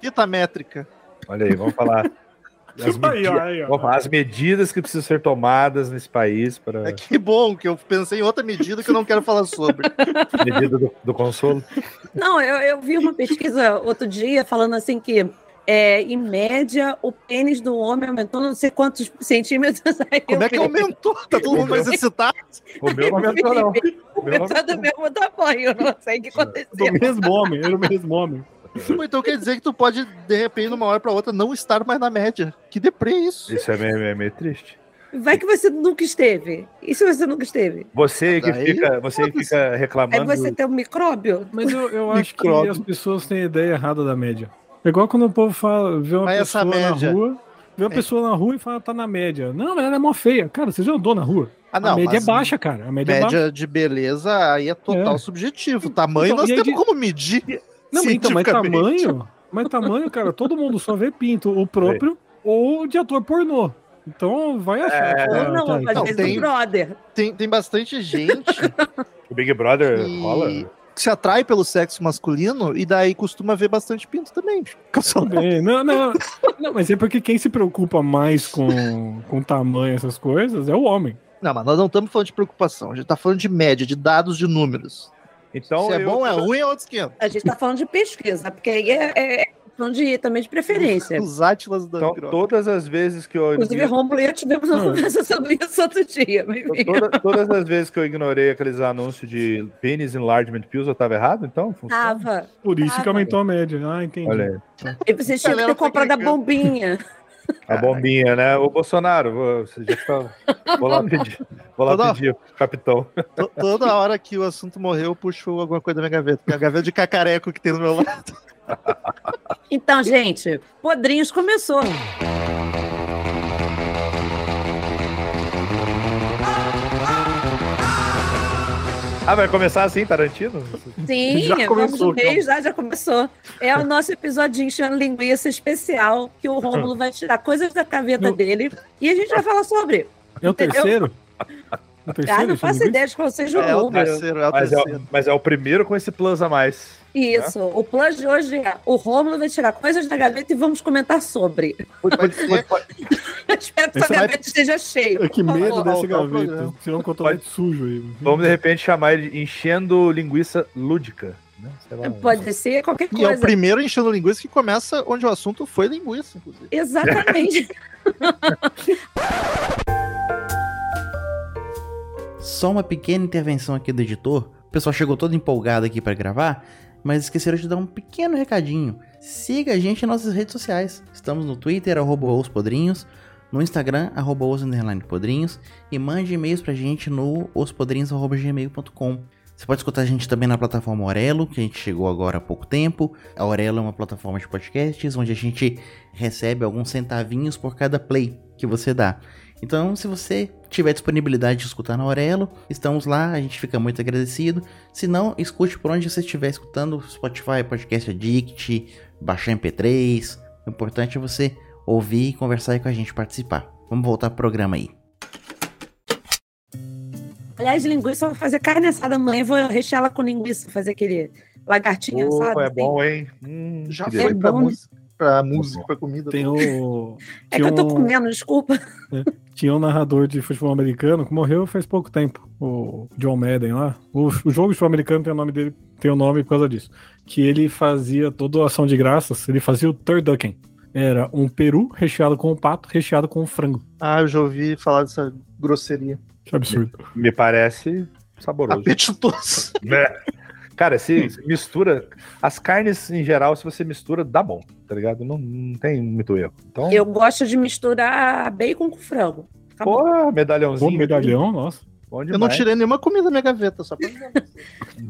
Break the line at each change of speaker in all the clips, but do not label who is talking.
Fita métrica.
Olha aí, vamos falar. As,
Aí, ó,
medi-
aí, ó.
vamos falar as medidas que precisam ser tomadas nesse país para
É que bom que eu pensei em outra medida que eu não quero falar sobre.
medida do, do consolo.
Não, eu, eu vi uma pesquisa outro dia falando assim que, é, em média, o pênis do homem aumentou não sei quantos centímetros. Aí
Como é que aumentou? Tá todo mundo mais excitado.
O meu não aumentou, não. O meu
Aumentou do mesmo tamanho, eu não sei o que
Do
aconteceu.
mesmo homem, era o mesmo homem.
Então quer dizer que tu pode, de repente, numa hora pra outra, não estar mais na média. Que deprê isso.
Isso é meio, meio- meio triste.
Vai que você nunca esteve. E se você nunca esteve?
Você que
Daí,
fica, você que fica
Aí
reclamando.
você tem um micróbio?
Mas eu, eu acho que
Micróbio.
as pessoas têm ideia errada da média. É igual quando o povo fala, vê uma
Mas
pessoa na rua, vê uma
É.
pessoa na rua e fala, tá na média. Não, mas ela é mó feia. Cara, você já andou na rua?
Ah,
a média é baixa, cara. A média, é baixa.
Média de beleza aí é total
É.
subjetivo. Tamanho
Então,
nós
aí
temos
de-
como medir.
Não, mas então, mas tamanho, mas tamanho, cara, todo mundo só vê pinto, o próprio ou de ator pornô. Então vai achar.
É,
que
Ou não,
tá-
vezes
tem-
brother.
Tem, tem bastante gente
O Big Brother
que
rola?
se atrai pelo sexo masculino e daí costuma ver bastante pinto também.
Não, não, não, mas é porque quem se preocupa mais com, com tamanho, essas coisas, é o homem.
Não, mas nós não estamos falando de preocupação. A gente tá falando de média, de dados, de números.
Então,
se é
eu-
bom, é ruim, é outro esquema.
A gente tá falando de pesquisa, porque aí é, é, é falando de, também de preferência.
Os átilas da
Então, todas as vezes que eu
Inclusive, Romulo e eu tivemos uma
Hum.
conversa sobre isso outro dia. enfim.
toda- todas as vezes que eu ignorei aqueles anúncios de penis enlargement pills, eu tava errado, então? Funciona?
Tava.
Por isso
Ah,
que aumentou a média. Ah, entendi.
Olha aí.
E você tinha que ter comprado a bombinha.
A bombinha, né? O Bolsonaro, vou, você já tá, vou lá pedir. Vou lá
Toda-
pedir, capitão.
To- Toda hora que o assunto morreu, eu puxo alguma coisa da minha gaveta. Porque é a gaveta de cacareco que tem no meu lado.
Então, gente, Podrinhos começou.
Ah, vai começar assim, Tarantino?
Sim,
Já
vamos
começou,
no mês, já, já começou. É o nosso episódio enchendo linguiça especial que o Rômulo vai tirar coisas da gaveta
Eu-
dele e a gente vai falar sobre.
É o terceiro? É o
Ah,
terceiro?
não faço ideia de qual seja
É
o
o
número.
terceiro, é o
Mas é,
terceiro.
o, mas é o primeiro com esse plus a mais.
Isso. O plus de hoje é o Rômulo vai tirar coisas da gaveta e vamos comentar sobre.
Pode,
Pode
pode-
Espero que sua
vai-
gaveta esteja cheia.
Que
por
medo
favor.
o
gaveta. Tirar um cotonete sujo aí.
vamos de repente chamar ele de enchendo linguiça lúdica. Né? Lá.
Pode ser qualquer
E é o
coisa.
primeiro enchendo linguiça que começa onde o assunto foi linguiça, inclusive.
Exatamente.
Só uma pequena intervenção aqui do editor. O pessoal chegou todo empolgado aqui para gravar, mas esqueceram de dar um pequeno recadinho. Siga a gente em nossas redes sociais. Estamos no Twitter, arroba os podrinhos, no Instagram, arroba os podrinhos, e mande e-mails pra gente no ospodrinhos.gmail.com. Você pode escutar a gente também na plataforma Aurelo, que a gente chegou agora há pouco tempo. A Aurelo é uma plataforma de podcasts onde a gente recebe alguns centavinhos por cada play que você dá. Então, se você tiver disponibilidade de escutar na Aurelo, estamos lá, a gente fica muito agradecido. Se não, escute por onde você estiver escutando, Spotify, Podcast Addict, baixar MP3. O importante é você ouvir e conversar aí com a gente, participar. Vamos voltar pro programa aí.
Aliás, linguiça, eu vou fazer carne assada amanhã. Vou rechear ela com linguiça, fazer aquele lagartinho
Opa,
assado.
é
assim.
bom, hein? Hum,
Já foi
delícia.
pra
bom.
música, pra música, pra comida.
Tem o.
É que eu tô comendo, desculpa.
Tinha um narrador de futebol americano que morreu faz pouco tempo, o John Madden lá. O, o jogo de futebol americano tem o nome dele, tem o nome por causa disso. Que ele fazia toda a ação de graças, ele fazia o turducken. Era um peru recheado com pato, recheado com frango.
Ah, eu já ouvi falar dessa grosseria.
Que absurdo.
Me parece saboroso.
Apetitoso.
né? Cara, se mistura. As carnes em geral, se você mistura, dá bom, tá ligado? Não, não tem muito erro. Então,
Eu gosto de misturar bacon com frango. Bom.
pô, medalhãozinho.
Pô, medalhão, nossa.
Bom
Eu não tirei nenhuma comida da minha gaveta, só pra.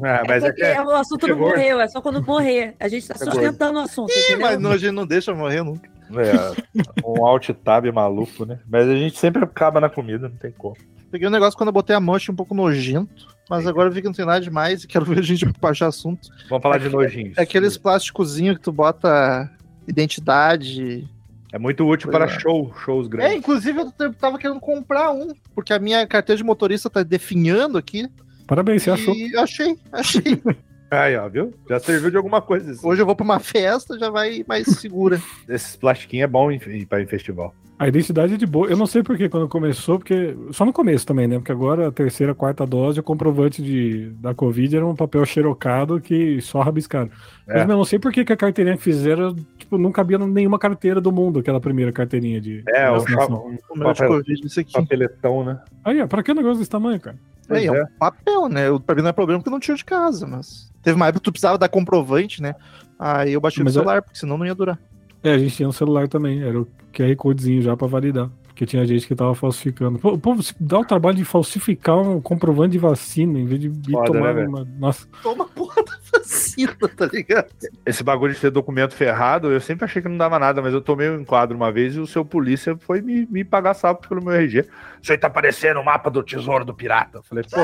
Ah, mas é que é,
o assunto não
chegou.
morreu, é só quando morrer. A gente tá sustentando o assunto,
Ih, mas não, a gente não deixa morrer nunca.
é, um alt tab maluco, né? Mas a gente sempre acaba na comida, não tem como.
Peguei um negócio quando eu botei a mão, achei um pouco nojento. Mas agora eu vi que não tem nada demais e quero ver a gente baixar assunto.
Vamos falar de nojinhos.
É aqueles plásticozinhos que tu bota identidade.
É muito útil
Pois
para
é.
show, shows
É,
grandes.
inclusive eu tava querendo comprar um, porque a minha carteira de motorista tá definhando aqui.
Parabéns, você achou.
Achei, achei.
Aí, ó, viu? Já serviu de alguma coisa. Isso.
Hoje eu vou pra uma festa, já vai mais segura.
Esses plastiquinhos é bom em, pra ir em festival.
A identidade é de boa. Eu não sei por que quando começou, porque. Só no começo também, né? Porque agora a terceira, quarta dose, o comprovante de, da Covid era um papel xerocado que só rabiscaram.
É.
Mas eu não sei por que, que a carteirinha que fizeram, tipo, não cabia nenhuma carteira do mundo, aquela primeira carteirinha de
É, o um
O de
papel,
Covid, isso aqui.
papeletão, né?
Aí, ó, pra que um negócio desse tamanho, cara?
É, é
é.
um papel, né? Eu- Pra mim não é problema porque eu não tiro de casa, mas. Teve uma época que tu precisava dar comprovante, né? Aí eu baixei
Mas é-
celular, porque senão não ia durar.
É, a gente tinha no celular também, era o QR Codezinho já pra validar. Porque tinha gente que tava falsificando. Pô, O povo se dá o trabalho de falsificar um comprovante de vacina em vez de
Foda,
tomar
né,
uma. Nossa.
Toma a porra da vacina, tá ligado?
Esse bagulho de ter documento ferrado, eu sempre achei que não dava nada, mas eu tomei um enquadro uma vez e o seu polícia foi me, me pagar salto pelo meu RG. Isso aí tá parecendo o mapa do tesouro do pirata. Eu falei, pô,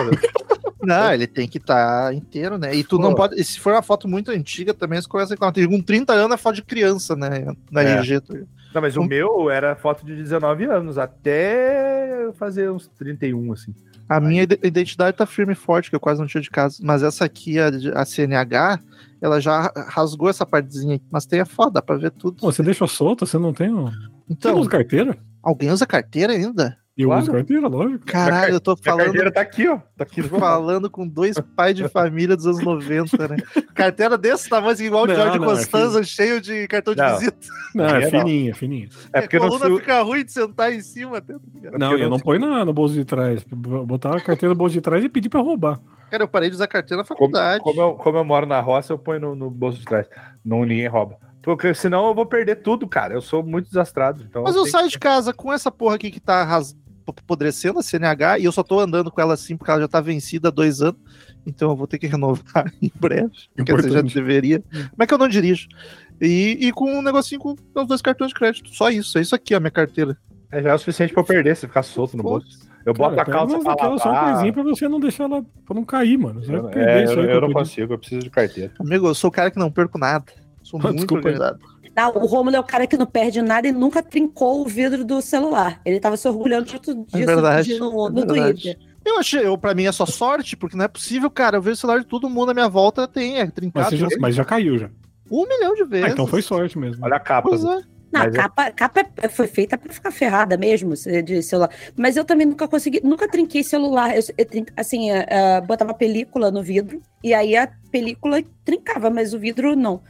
Não, ele tem que estar inteiro, né? E tu não
Pô.
pode. E se for uma foto muito antiga, também você começa a reclamar. Tem com 30 anos é foto de criança, né? Na
É.
RG. tá
não, mas o
Um-
meu era foto de 19 anos, até fazer uns 31, assim.
A minha ide- identidade tá firme e forte, que eu quase não tinha de casa. Mas essa aqui, a, a CNH, ela já rasgou essa partezinha aí. Mas tem a foto, dá pra ver tudo.
Pô, você deixa solta, você não tem. Um... Você
Então,
usa carteira?
alguém usa carteira ainda?
Eu
Claro.
uso carteira, lógico.
Caralho, eu tô
Minha
falando.
carteira tá aqui, ó. Tá aqui
Falando com dois pais de família dos anos 90, né? Carteira desse tamanho, assim, igual o
Não,
Jorge
não, é
Costanza, cheio de cartão de
Não.
visita.
Não,
É,
é fininha, fininha.
É porque
a coluna fica ruim de sentar em cima. Até.
Não, eu
não-
põe na, no bolso de trás. Botar a carteira no bolso de trás e pedir pra roubar.
Cara, eu parei de usar carteira na
Como,
faculdade.
como eu, como eu moro na roça, eu ponho no, no bolso de trás. Não ninguém rouba. Porque senão eu vou perder tudo, cara. Eu sou muito desastrado. Então
Mas eu
tenho
saio
que-
de casa com essa porra aqui que tá ras... apodrecendo a CNH e eu só tô andando com ela assim porque ela já tá vencida há dois anos. Então eu vou ter que renovar em breve. Quer dizer, já
Importante.
deveria. Como é que eu não dirijo? E, e com um negocinho com os dois cartões de crédito. Só isso. É isso aqui, ó, minha carteira.
É já é o suficiente pra eu perder, se ficar solto no bolso. Eu boto
Cara,
a calça pra
daquelas só uma
lavar.
coisinha pra você não deixar ela. pra não cair, mano. Você
Eu, é, eu, eu não consigo, eu preciso de carteira.
Amigo, eu sou o cara que não perco nada. Sou
Ah,
muito
desculpa aí.
Não, o Romulo é o cara que não perde nada e nunca trincou o vidro do celular. Ele tava se orgulhando de tudo disso
verdade,
de- no,
é
no
verdade.
Twitter.
Eu achei, eu, pra mim é só sorte, porque não é possível, cara. Eu vejo o celular de todo mundo à minha volta, tem, é
Mas,
trincado.
você já, mas já caiu já.
Um milhão de
Ah,
vezes.
então foi sorte mesmo.
Olha a capa.
Pois é.
Não, a
Mas é-
capa, capa é- foi feita pra ficar ferrada mesmo, se- de celular. Mas eu também nunca consegui, nunca trinquei celular. Eu, eu assim, eh, botava película no vidro e aí a película trincava, mas o vidro não.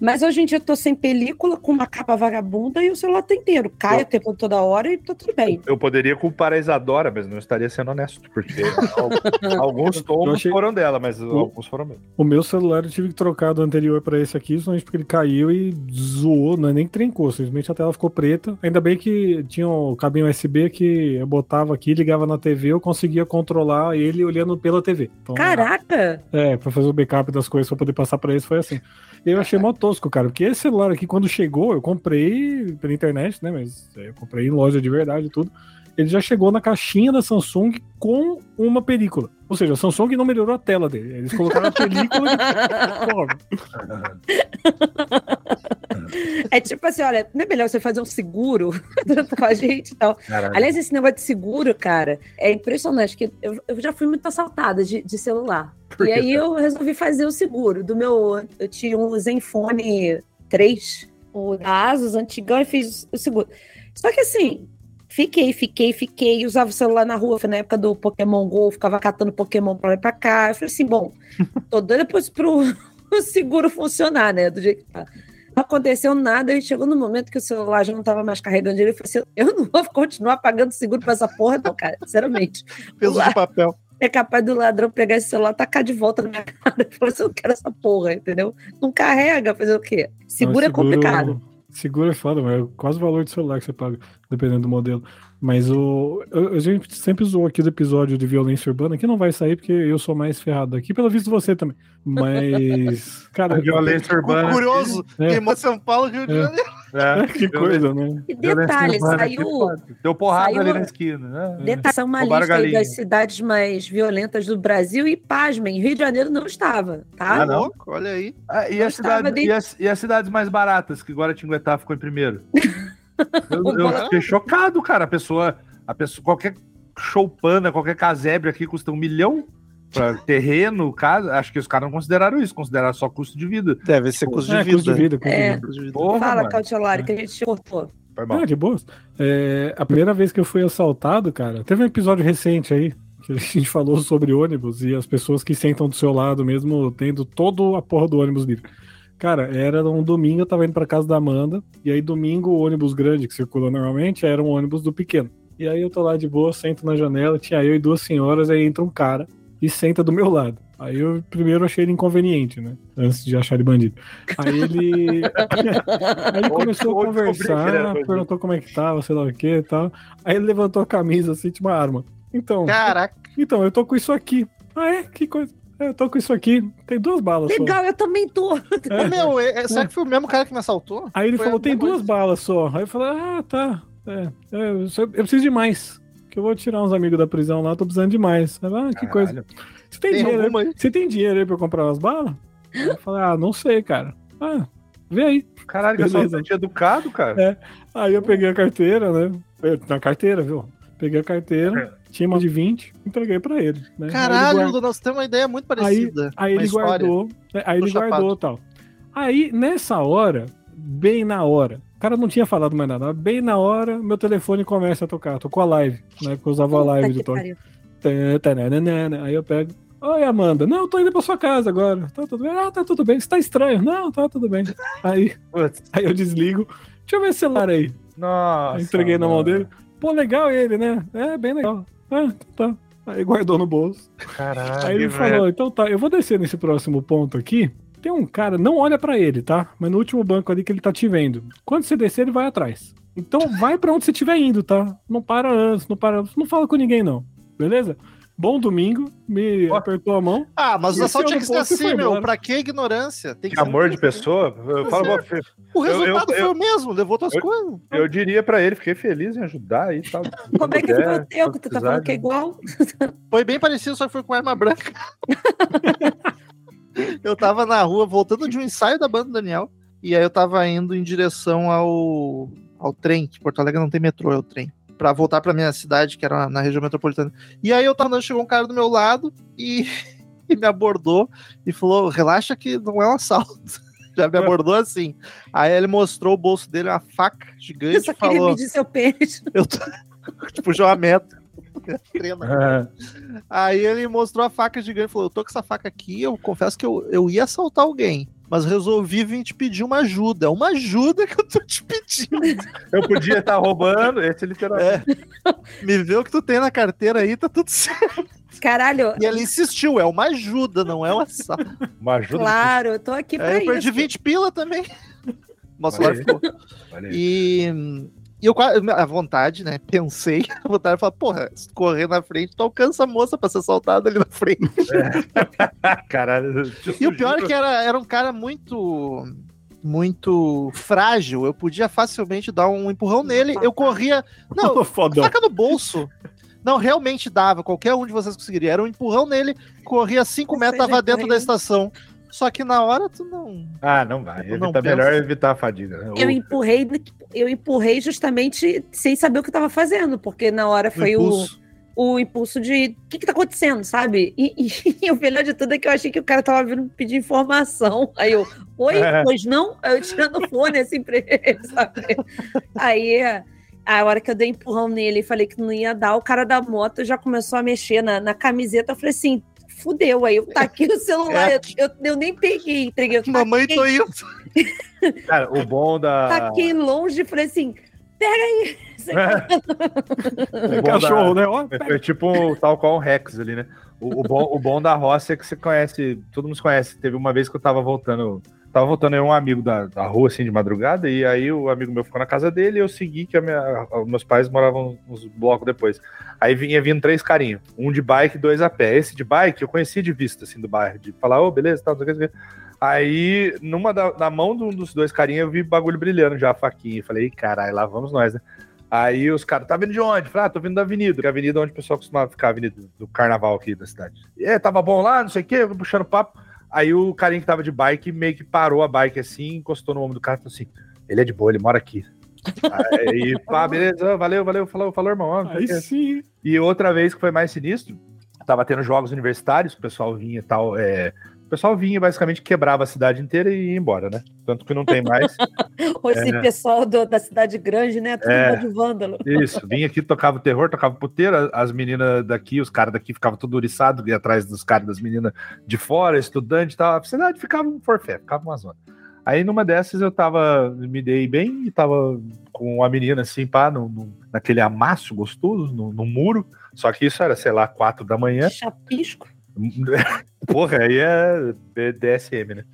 Mas hoje em dia eu tô sem película, com uma capa vagabunda e o celular tá inteiro. Cai
Eu-
o tempo toda hora e tá tudo bem.
Eu poderia culpar a Isadora, mas não estaria sendo honesto, porque al- alguns tombos
achei-
foram dela, mas alguns foram meus.
O meu celular eu tive que trocar do anterior pra esse aqui, somente porque ele caiu e zoou, não é nem trincou, simplesmente a tela ficou preta. Ainda bem que tinha o cabinho USB que eu botava aqui, ligava na TV, eu conseguia controlar ele olhando pela TV. Então,
Caraca!
É, pra fazer o backup das coisas pra poder passar pra eles foi assim. E eu achei mó tosco, cara, porque esse celular aqui, quando chegou, eu comprei pela internet, né? Mas é, eu comprei em loja de verdade e tudo. Ele já chegou na caixinha da Samsung com uma película. Ou seja, a Samsung não melhorou a tela dele. Eles colocaram a película e.
É tipo assim, olha, não é melhor você fazer um seguro com a gente e tal.
Caralho.
Aliás, esse negócio de seguro, cara, é impressionante, que eu, eu já fui muito assaltada de, de celular.
Por
E aí eu resolvi fazer o seguro do meu. Eu tinha um Zenfone 3, o da Asus antigão, e fiz o seguro. Só que assim, fiquei, fiquei, fiquei, usava o celular na rua, foi na época do Pokémon GO, ficava catando Pokémon pra lá e pra cá. Eu falei assim, bom, tô doida depois pro o seguro funcionar, né? Do jeito que tá. Não aconteceu nada e chegou no momento que o celular já não tava mais carregando ele. Eu falei assim: eu não vou continuar pagando seguro pra essa porra, não, cara. Sinceramente.
Peso de papel.
É capaz do ladrão pegar esse celular, tacar de volta na minha cara e falar assim: eu não quero essa porra, entendeu? Não carrega, fazer o quê? Seguro é complicado.
Seguro é foda, mas é quase o valor do celular que você paga, dependendo do modelo. Mas o. eu- A gente sempre zoou aqui do episódio de violência urbana, que não vai sair porque eu sou mais ferrado aqui, pelo visto você também. Mas. Cara,
A violência urbana.
Curioso.
É.
Queimou São Paulo, Rio de
É.
Janeiro.
É,
que coisa, né?
E
violência
detalhe, saiu.
Deu porrada
saiu-
ali na esquina. Né?
Detalhe, saiu uma
Roubaram
lista das cidades mais violentas do Brasil e, pasmem, Rio de Janeiro não estava, tá?
Ah, não?
Louco, olha aí.
Ah, e,
Eu
as
estava
cidades,
de-
e, as, e as cidades mais baratas, que Guaratinguetá ficou em primeiro? Eu, eu fiquei chocado, cara. A pessoa, a pessoa, qualquer choupana, qualquer casebre aqui custa um milhão. pra terreno, casa. Acho que os caras não consideraram isso, consideraram só custo de vida.
Deve ser custo de
É,
vida.
custo de vida. custo
É.
vida.
Custo de vida.
Porra,
Fala,
mano.
Cautelari, que a gente te cortou.
Foi mal.
Ah, de boas. É, a primeira vez que eu fui assaltado, cara, teve um episódio recente aí que a gente falou sobre ônibus e as pessoas que sentam do seu lado, mesmo tendo todo a porra do ônibus livre. Cara, era um domingo, eu tava indo pra casa da Amanda, e aí domingo o ônibus grande que circula normalmente era um ônibus do pequeno. E aí eu tô lá de boa, sento na janela, tinha eu e duas senhoras, aí entra um cara e senta do meu lado. Aí eu primeiro achei ele inconveniente, né? Antes de achar ele bandido. Aí ele. Aí ele
Ou-
começou a conversar, perguntou como é que tava, sei lá o que e tal. Aí ele levantou a camisa assim, tinha uma arma. Então,
Caraca,
então, eu tô com isso aqui. Ah, é? Que coisa. É, Eu tô com isso aqui. Tem duas balas só.
Legal, eu também tô.
É.
meu, é- é- será que foi o mesmo cara que me assaltou?
Aí ele
Foi
falou, tem duas
coisa.
balas só. Aí eu falei, ah, tá. É, é, eu, só- eu preciso de mais. Que eu vou tirar uns amigos da prisão lá, tô precisando de mais. Aí, ah, que coisa.
Caralho.
Você tem,
Tem
dinheiro aí?
alguma aí?
Você tem dinheiro aí pra eu comprar umas balas? Eu falei, ah, não sei, cara. Ah, vê aí.
Caralho, que
Beleza.
assaltante educado, cara.
É. Aí eu peguei a carteira, né? Eu- Na carteira, viu? Peguei a carteira, tinha mais de 20, entreguei pra ele. Né? Aí ele
Caralho,
guarda-
nós temos uma ideia muito parecida.
Aí
uma
ele
história.
guardou, né, aí ele
chapado.
guardou tal. Aí, nessa hora, bem na hora, o cara não tinha falado mais nada, bem na hora, meu telefone começa a tocar. Tocou a live, na época eu usava a live de
que
toque. Aí eu pego. Oi, Amanda. Não, tô indo pra sua casa agora. Tá tudo bem? Ah, tá tudo bem. Você tá estranho? Não, tá tudo bem. Aí, aí eu desligo. Deixa eu ver esse celular aí.
Nossa.
Aí entreguei na mão
mano.
dele. Pô, legal ele, né? É, bem legal. Ah, tá. Aí guardou no bolso.
Caralho.
Aí ele
velho.
falou: então tá, eu vou descer nesse próximo ponto aqui. Tem um cara, não olha pra ele, tá? Mas no último banco ali que ele tá te vendo. Quando você descer, ele vai atrás. Então vai pra onde você estiver indo, tá? Não para antes, não para. Não fala com ninguém, não. Beleza? Bom domingo, me
Ó.
apertou a mão.
Ah, mas o
Desceu
assalto tinha que ser assim, meu.
embora.
Pra que ignorância? Tem
Que
ser
amor de
assim.
pessoa. Eu falo, bom,
O
Eu-
resultado
eu-
foi o mesmo, levou tuas
eu-
coisas.
eu diria pra ele, fiquei feliz em ajudar e tal.
Como é que foi o teu que tu tá falando que é igual?
Foi bem parecido, só que foi com arma branca. eu tava na rua, voltando de um ensaio da banda do Daniel, e aí eu tava indo em direção ao, ao trem, que Porto Alegre não tem metrô, é o trem. Pra voltar pra minha cidade, que era na região metropolitana. E aí eu tava andando, chegou um cara do meu lado e, e me abordou e falou: relaxa que não é um assalto. Já me abordou assim. Aí ele mostrou o bolso dele, uma faca
Eu
gigante,
só
e
queria
falou:
medir seu pênis.
eu tô... tipo, João Meta. Trena.
É.
Aí ele mostrou a faca gigante e falou: Eu tô com essa faca aqui, eu confesso que eu, eu ia assaltar alguém. Mas resolvi vir te pedir uma ajuda. Uma ajuda que eu tô te pedindo.
Eu podia estar roubando, esse literalmente.
É. Me vê o que tu tem na carteira aí, tá tudo certo.
Caralho,
E ele insistiu: é uma ajuda, não é um assalto.
Uma ajuda.
claro, eu tô aqui pra
Aí eu
isso.
perdi 20 pila também. Mas
Olha
lá
aí.
ficou. E, e eu quase, a vontade, né? Pensei, a vontade de falar, porra, se correr na frente, tu alcança a moça pra ser assaltada ali na frente.
Caralho.
E o pior é que era, era um cara muito. Muito frágil. Eu podia facilmente dar um empurrão nele. Eu corria. Não, faca no bolso. Não, realmente dava. Qualquer um de vocês conseguiria. Era um empurrão nele, corria 5
Você
metros, tava dentro da estação. Só que na hora tu não.
Ah, não vai.
Eu não
Evita, melhor evitar a fadiga. né?
Eu
O-
empurrei, eu empurrei justamente sem saber o que eu tava fazendo, porque na hora foi o,
impulso.
o impulso de o que, que tá acontecendo, sabe? E, e o melhor de tudo é que eu achei que o cara tava vindo pedir informação. Aí eu, oi,
É.
pois não? Aí eu tirando o fone assim pra ele, sabe? Aí a hora que eu dei empurrão nele e falei que não ia dar, o cara da moto já começou a mexer na, na camiseta. Eu falei assim. Fudeu, aí eu taquei o celular,
É.
eu, eu, eu nem peguei, entreguei, eu
Mamãe, tô indo.
Cara, o bom da.
taquei longe e falei assim: pega aí.
o bom
Cachorro,
da-
né? Ó,
Foi tipo um- tal qual um Rex ali, né? O, o bom, o bom da roça é que você conhece, todo mundo se conhece. Teve uma vez que eu tava voltando, tava voltando aí um amigo da, da rua, assim, de madrugada, e aí o amigo meu ficou na casa dele e eu segui, que minha, meus pais moravam uns blocos depois. Aí vinha vindo três carinhos, um de bike e dois a pé. Esse de bike eu conheci de vista, assim, do bairro, de falar, ô, beleza, tal, que, não sei o que. Aí, numa da, na mão de um dos dois carinhas, eu vi bagulho brilhando já, a faquinha. Falei, "Ih, caralho, lá vamos nós, né? Aí os caras, tá vindo de onde? Falei, ah, tô vindo da avenida, que é a avenida onde o pessoal costumava ficar, a avenida do carnaval aqui da cidade. E é, tava bom lá, não sei o quê, puxando papo. Aí o carinha que tava de bike meio que parou a bike assim, encostou no ombro do cara e falou assim: ele é de boa, ele mora aqui. Aí, pá, beleza, valeu, valeu, falou, falou, irmão.
Aí sim.
E outra vez que foi mais sinistro, tava tendo jogos universitários, o pessoal vinha e tal. É, o pessoal vinha basicamente quebrava a cidade inteira e ia embora, né? Tanto que não tem mais.
Ou esse
É.
pessoal do- da cidade grande, né? Tudo
É.
de vândalo.
Isso, vinha aqui, tocava o terror, tocava puteira, as meninas daqui, os caras daqui ficavam tudo oriçados, ia atrás dos caras das meninas de fora, estudante e tal. A cidade ficava um forfé, ficava uma zona. Aí numa dessas eu tava, me dei bem e tava com uma menina assim, pá, no, no- naquele amasso gostoso, no, no muro. Só que isso era, sei lá, quatro da manhã.
Chapisco.
Porra, aí é BDSM, né?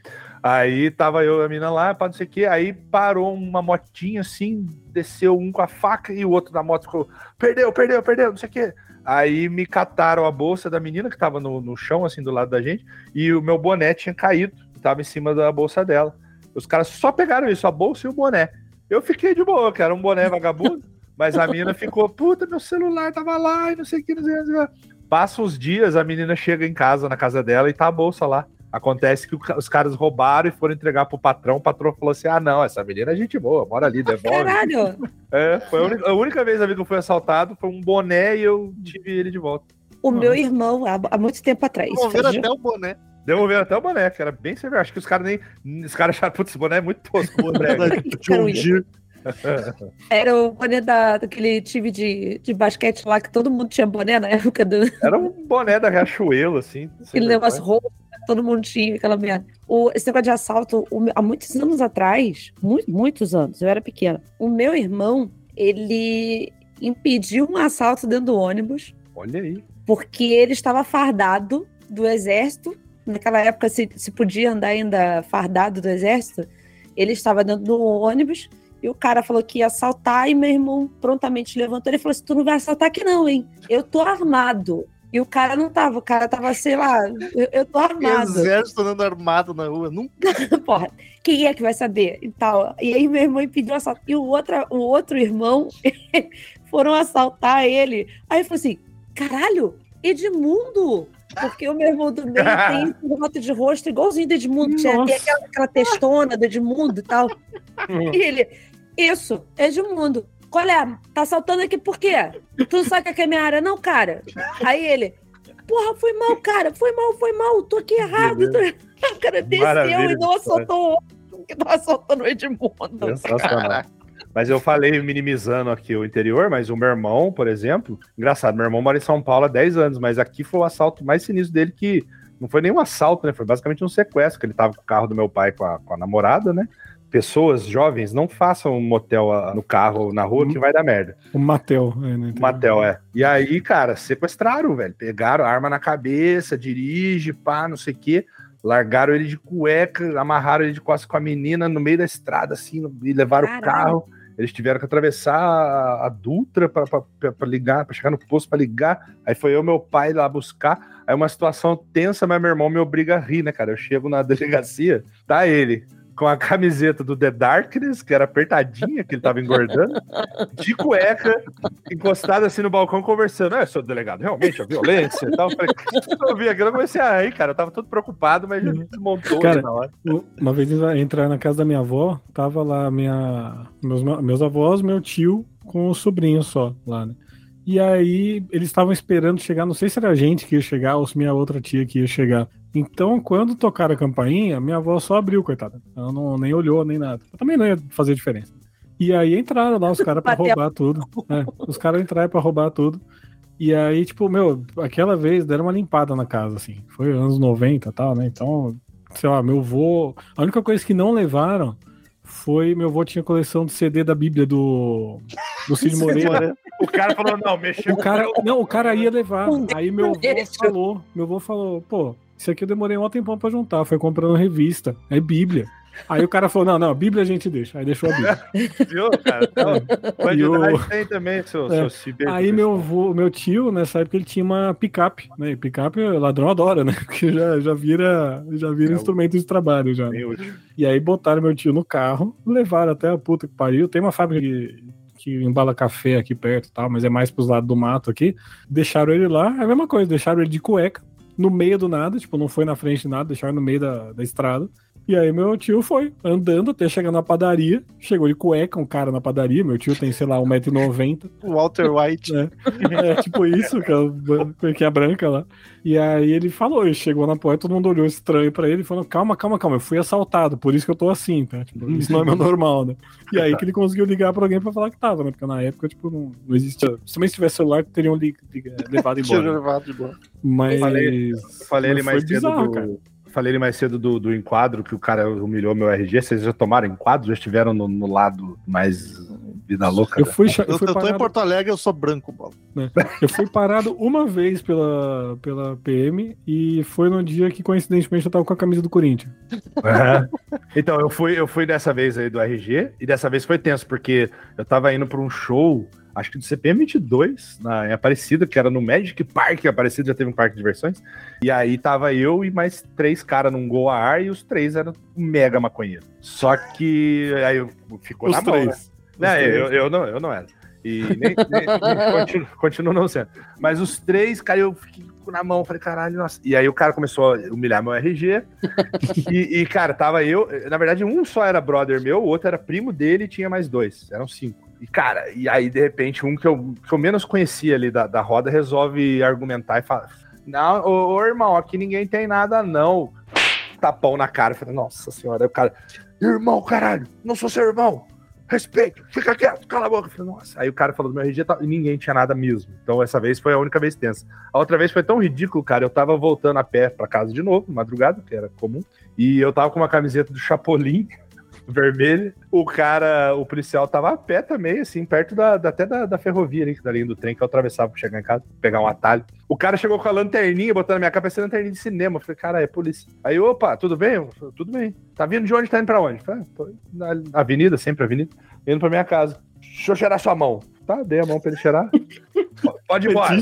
Aí tava eu e a mina lá, pra não sei o quê, aí parou uma motinha assim, desceu um com a faca e o outro da moto ficou, perdeu, perdeu, perdeu, não sei o quê. Aí me cataram a bolsa da menina que tava no, no chão, assim, do lado da gente, e o meu boné tinha caído, tava em cima da bolsa dela. Os caras só pegaram isso, a bolsa e o boné. Eu fiquei de boa, que era um boné vagabundo, mas a menina ficou, puta, meu celular tava lá e não sei o que, não sei o que. não sei o que. Passa uns dias, a menina chega em casa, na casa dela, e tá a bolsa lá. Acontece que os caras roubaram e foram entregar pro patrão. O patrão falou assim: ah, não, essa menina é gente boa, mora ali, devolve.
Caralho.
É, foi a, única, a única vez na vida que eu fui assaltado, foi um boné e eu tive ele de volta.
O meu irmão, há, há muito tempo atrás. Fazia-
até o boné.
Devolveram até o boné, que era bem severo. Acho que os caras nem. Os caras acharam, putz, esse boné é muito tosco. Boné.
John Deere.
Era o boné da, daquele time de, de basquete lá que todo mundo tinha boné na época do
Era um boné da Riachuelo, assim.
aquele negócio roubo, todo mundo tinha aquela merda. O, esse negócio de assalto, o há muitos anos atrás, muito, muitos anos, eu era pequena, o meu irmão, ele impediu um assalto dentro do ônibus
Olha aí.
porque ele estava fardado do exército. Naquela época se, se podia andar ainda fardado do exército. Ele estava dentro do ônibus e o cara falou que ia assaltar e meu irmão prontamente levantou. Ele falou assim: Tu não vai assaltar aqui, não, hein? Eu tô armado. E o cara não tava, o cara tava, sei lá, eu, eu tô armado.
Exército andando armado na rua. Nunca
Porra, quem é que vai saber? E tal. E aí meu irmão impediu o assalto. E o outro, o outro irmão foram assaltar ele. Aí ele falou assim: caralho, Edmundo! Porque o meu irmão do meio tem formato de rosto igualzinho do Edmundo. Tem
Nossa.
aquela, aquela testona do Edmundo e tal. E ele, isso, Edmundo. Qual é? Tá assaltando aqui por quê? Tu não sabe que é minha área, não, cara? Aí ele, porra, foi mal, cara, foi mal, foi mal, tô aqui errado. O cara desceu
Maravilha
e não assaltou o outro, que tava assaltando o Edmundo.
Sensacional. Mas eu falei minimizando aqui o interior, mas o meu irmão, por exemplo, engraçado, meu irmão mora em São Paulo há 10 anos, mas aqui foi o assalto mais sinistro dele que não foi nenhum assalto, né? Foi basicamente um sequestro, que ele tava com o carro do meu pai com a, com a namorada, né? Pessoas jovens, não façam um motel ah, no carro ou na rua que vai dar merda.
O Matel. É, né,
Matel, é. E aí, cara, sequestraram, velho. Pegaram arma na cabeça, dirige, pá, não sei o quê. Largaram ele de cueca, amarraram ele de costas com a menina no meio da estrada, assim, e levaram o
Caralho.
carro. Eles tiveram que atravessar a, a Dutra pra ligar, pra chegar no posto pra ligar. Aí foi eu meu pai lá buscar. Aí uma situação tensa, mas meu irmão me obriga a rir, né, cara? Eu chego na delegacia, tá ele com a camiseta do The Darkness, que era apertadinha, que ele tava engordando, de cueca, encostado assim no balcão, conversando. É, seu delegado, realmente, a violência e tal. Eu falei, eu vi aquilo, eu comecei a rir, cara. Eu tava todo preocupado, mas já desmontou
Cara,
na hora.
Uma vez entrar na casa da minha avó, tava lá minha, meus, meus avós, meu tio, com o sobrinho só lá, né? E aí eles estavam esperando chegar, não sei se era a gente que ia chegar ou se minha outra tia que ia chegar. Então, quando tocaram a campainha, minha avó só abriu, coitada. Ela não, nem olhou, nem nada. Eu também não ia fazer diferença. E aí entraram lá os caras pra roubar tudo. É, os caras entraram pra roubar tudo. E aí, tipo, meu, aquela vez deram uma limpada na casa, assim. Foi anos 90 e tal, né? Então, sei lá, meu vô. A única coisa que não levaram foi meu vô tinha coleção de CD da Bíblia do, do Cid Moreira.
O cara falou, não, mexeu
O cara, não, o cara ia levar. Aí meu vô
deixa.
falou, meu vô falou, pô, isso aqui eu demorei um tempão pra juntar, foi comprando revista, é Bíblia. Aí o cara falou, não, não, Bíblia a gente deixa. Aí deixou a Bíblia.
viu, cara? Então,
E o-
bandidagem tem também, seu,
É.
seu ciber.
Aí meu vô, meu tio, nessa época, ele tinha uma picape, né? E picape, o ladrão adora, né? Porque já, já vira, já vira
É
instrumento de trabalho já.
Bem útil.
E aí botaram meu tio no carro, levaram até a puta que pariu. Tem uma fábrica que, que embala café aqui perto e tal, mas é mais pros lados do mato aqui. Deixaram ele lá, é a mesma coisa, deixaram ele de cueca, no meio do nada, tipo, não foi na frente de nada, deixaram no meio da, da estrada. E aí meu tio foi andando até chegar na padaria. Chegou de cueca, um cara na padaria. Meu tio tem, sei lá, 1,90m.
Walter White.
É, é tipo isso, que é a cuequinha branca lá. E aí ele falou, ele chegou na porta, todo mundo olhou estranho pra ele e falou: calma, calma, calma, eu fui assaltado, por isso que eu tô assim, tá? Tipo, isso não é meu normal, né? E aí que ele conseguiu ligar pra alguém pra falar que tava, né? Porque na época, tipo, não, não existia. Se também se tivesse celular, teriam li, li, levado
Tinha
embora.
levado embora.
Mas.
Falei- Falei ele
mas
mais
foi
cedo
bizarro,
do. Falei mais cedo do, do enquadro, que o cara humilhou meu RG. Vocês já tomaram enquadro? Já estiveram no, no lado mais vida louca?
Eu fui, eu
Eu,
fui
eu tô em
parado,
Porto Alegre, eu sou branco, bola.
eu fui parado uma vez pela, pela PM e foi no dia que, coincidentemente, eu tava com a camisa do Corinthians.
Aham. Então, eu fui, eu fui dessa vez aí do RG, e dessa vez foi tenso, porque eu tava indo pra um show, acho que do CPM 22, na, em Aparecida, que era no Magic Park, Aparecida já teve um parque de diversões, e aí tava eu e mais três caras num gol a ar, e os três eram mega maconheiro. Só que aí eu- ficou
Os
na mão, né?
três.
Não,
três.
eu, eu não, eu não era. E nem, nem- nem- continuo, continuo não sendo. Mas os três, cara, eu fiquei na mão, falei, caralho, nossa. E aí o cara começou a humilhar meu RG. e, e, cara, tava eu. Na verdade, um só era brother meu, o outro era primo dele e tinha mais dois. Eram cinco. E, cara, e aí, de repente, um que eu, que eu menos conhecia ali da, da roda resolve argumentar e fala: Não, ô, ô, irmão, aqui ninguém tem nada, não. Tapão na cara. Falei, nossa senhora. Aí o cara, irmão, caralho, não sou seu irmão respeito, fica quieto, cala a boca. Falei, nossa. Aí o cara falou do meu RG e ninguém tinha nada mesmo. Então essa vez foi a única vez tensa. A outra vez foi tão ridículo, cara. Eu tava voltando a pé pra casa de novo, madrugada, que era comum. E eu tava com uma camiseta do Chapolin vermelha. O cara, o policial tava a pé também, assim, perto da, da- até da, da ferrovia ali, da linha do trem que eu atravessava pra chegar em casa, pegar um atalho. O cara chegou com a lanterninha, botando na minha cara, parecendo lanterninha de cinema. Eu falei, cara, é polícia. Aí, opa, tudo bem? Eu falei, tudo bem. Tá vindo de onde? Tá indo pra onde? Eu falei, "Ah, na avenida, sempre avenida, indo pra minha casa. Deixa eu cheirar sua mão. Tá, dei a mão pra ele cheirar. Pode ir embora.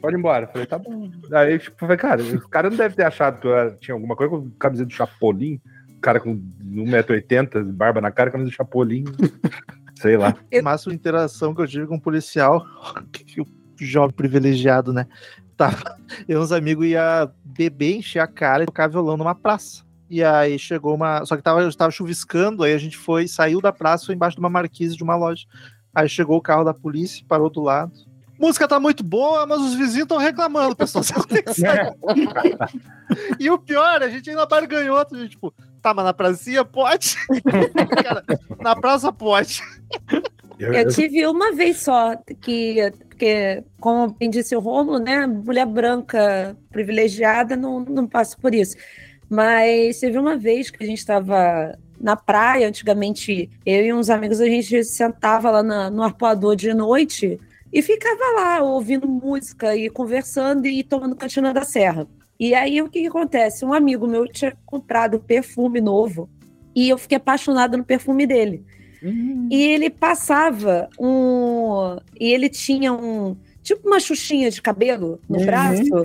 Pode ir embora. Falei, tá bom. Aí, tipo, falei, cara, o cara não deve ter achado que eu tinha alguma coisa com camisa do Chapolin. Cara com 1,80m, barba na cara, camisa do Chapolin. Sei lá.
A máxima interação que eu tive com um policial, que o jovem privilegiado, né? Tava, eu e uns amigos ia beber, encher a cara e tocar violão numa praça. E aí chegou uma. Só que tava, tava chuviscando, aí a gente foi, saiu da praça, foi embaixo de uma marquise de uma loja. Aí chegou o carro da polícia, parou do lado. Música tá muito boa, mas os vizinhos estão reclamando, pessoal. Você tem que sair. E o pior, a gente ainda barganhou, a gente, tipo, tá, mas na pracinha pode. Cara, na praça pode.
Eu,
tive uma vez só, que, porque, como bem disse o Romulo, né? Mulher branca privilegiada não, não passa por isso. Mas teve uma vez que a gente estava na praia, antigamente, eu e uns amigos, a gente sentava lá na- no arpoador de noite e ficava lá ouvindo música e conversando e tomando cantina da serra. E aí o que, que acontece? Um amigo meu tinha comprado perfume novo e eu fiquei apaixonada no perfume dele. E ele passava um. E ele tinha um. Tipo uma xuxinha de cabelo no
Uhum.
braço.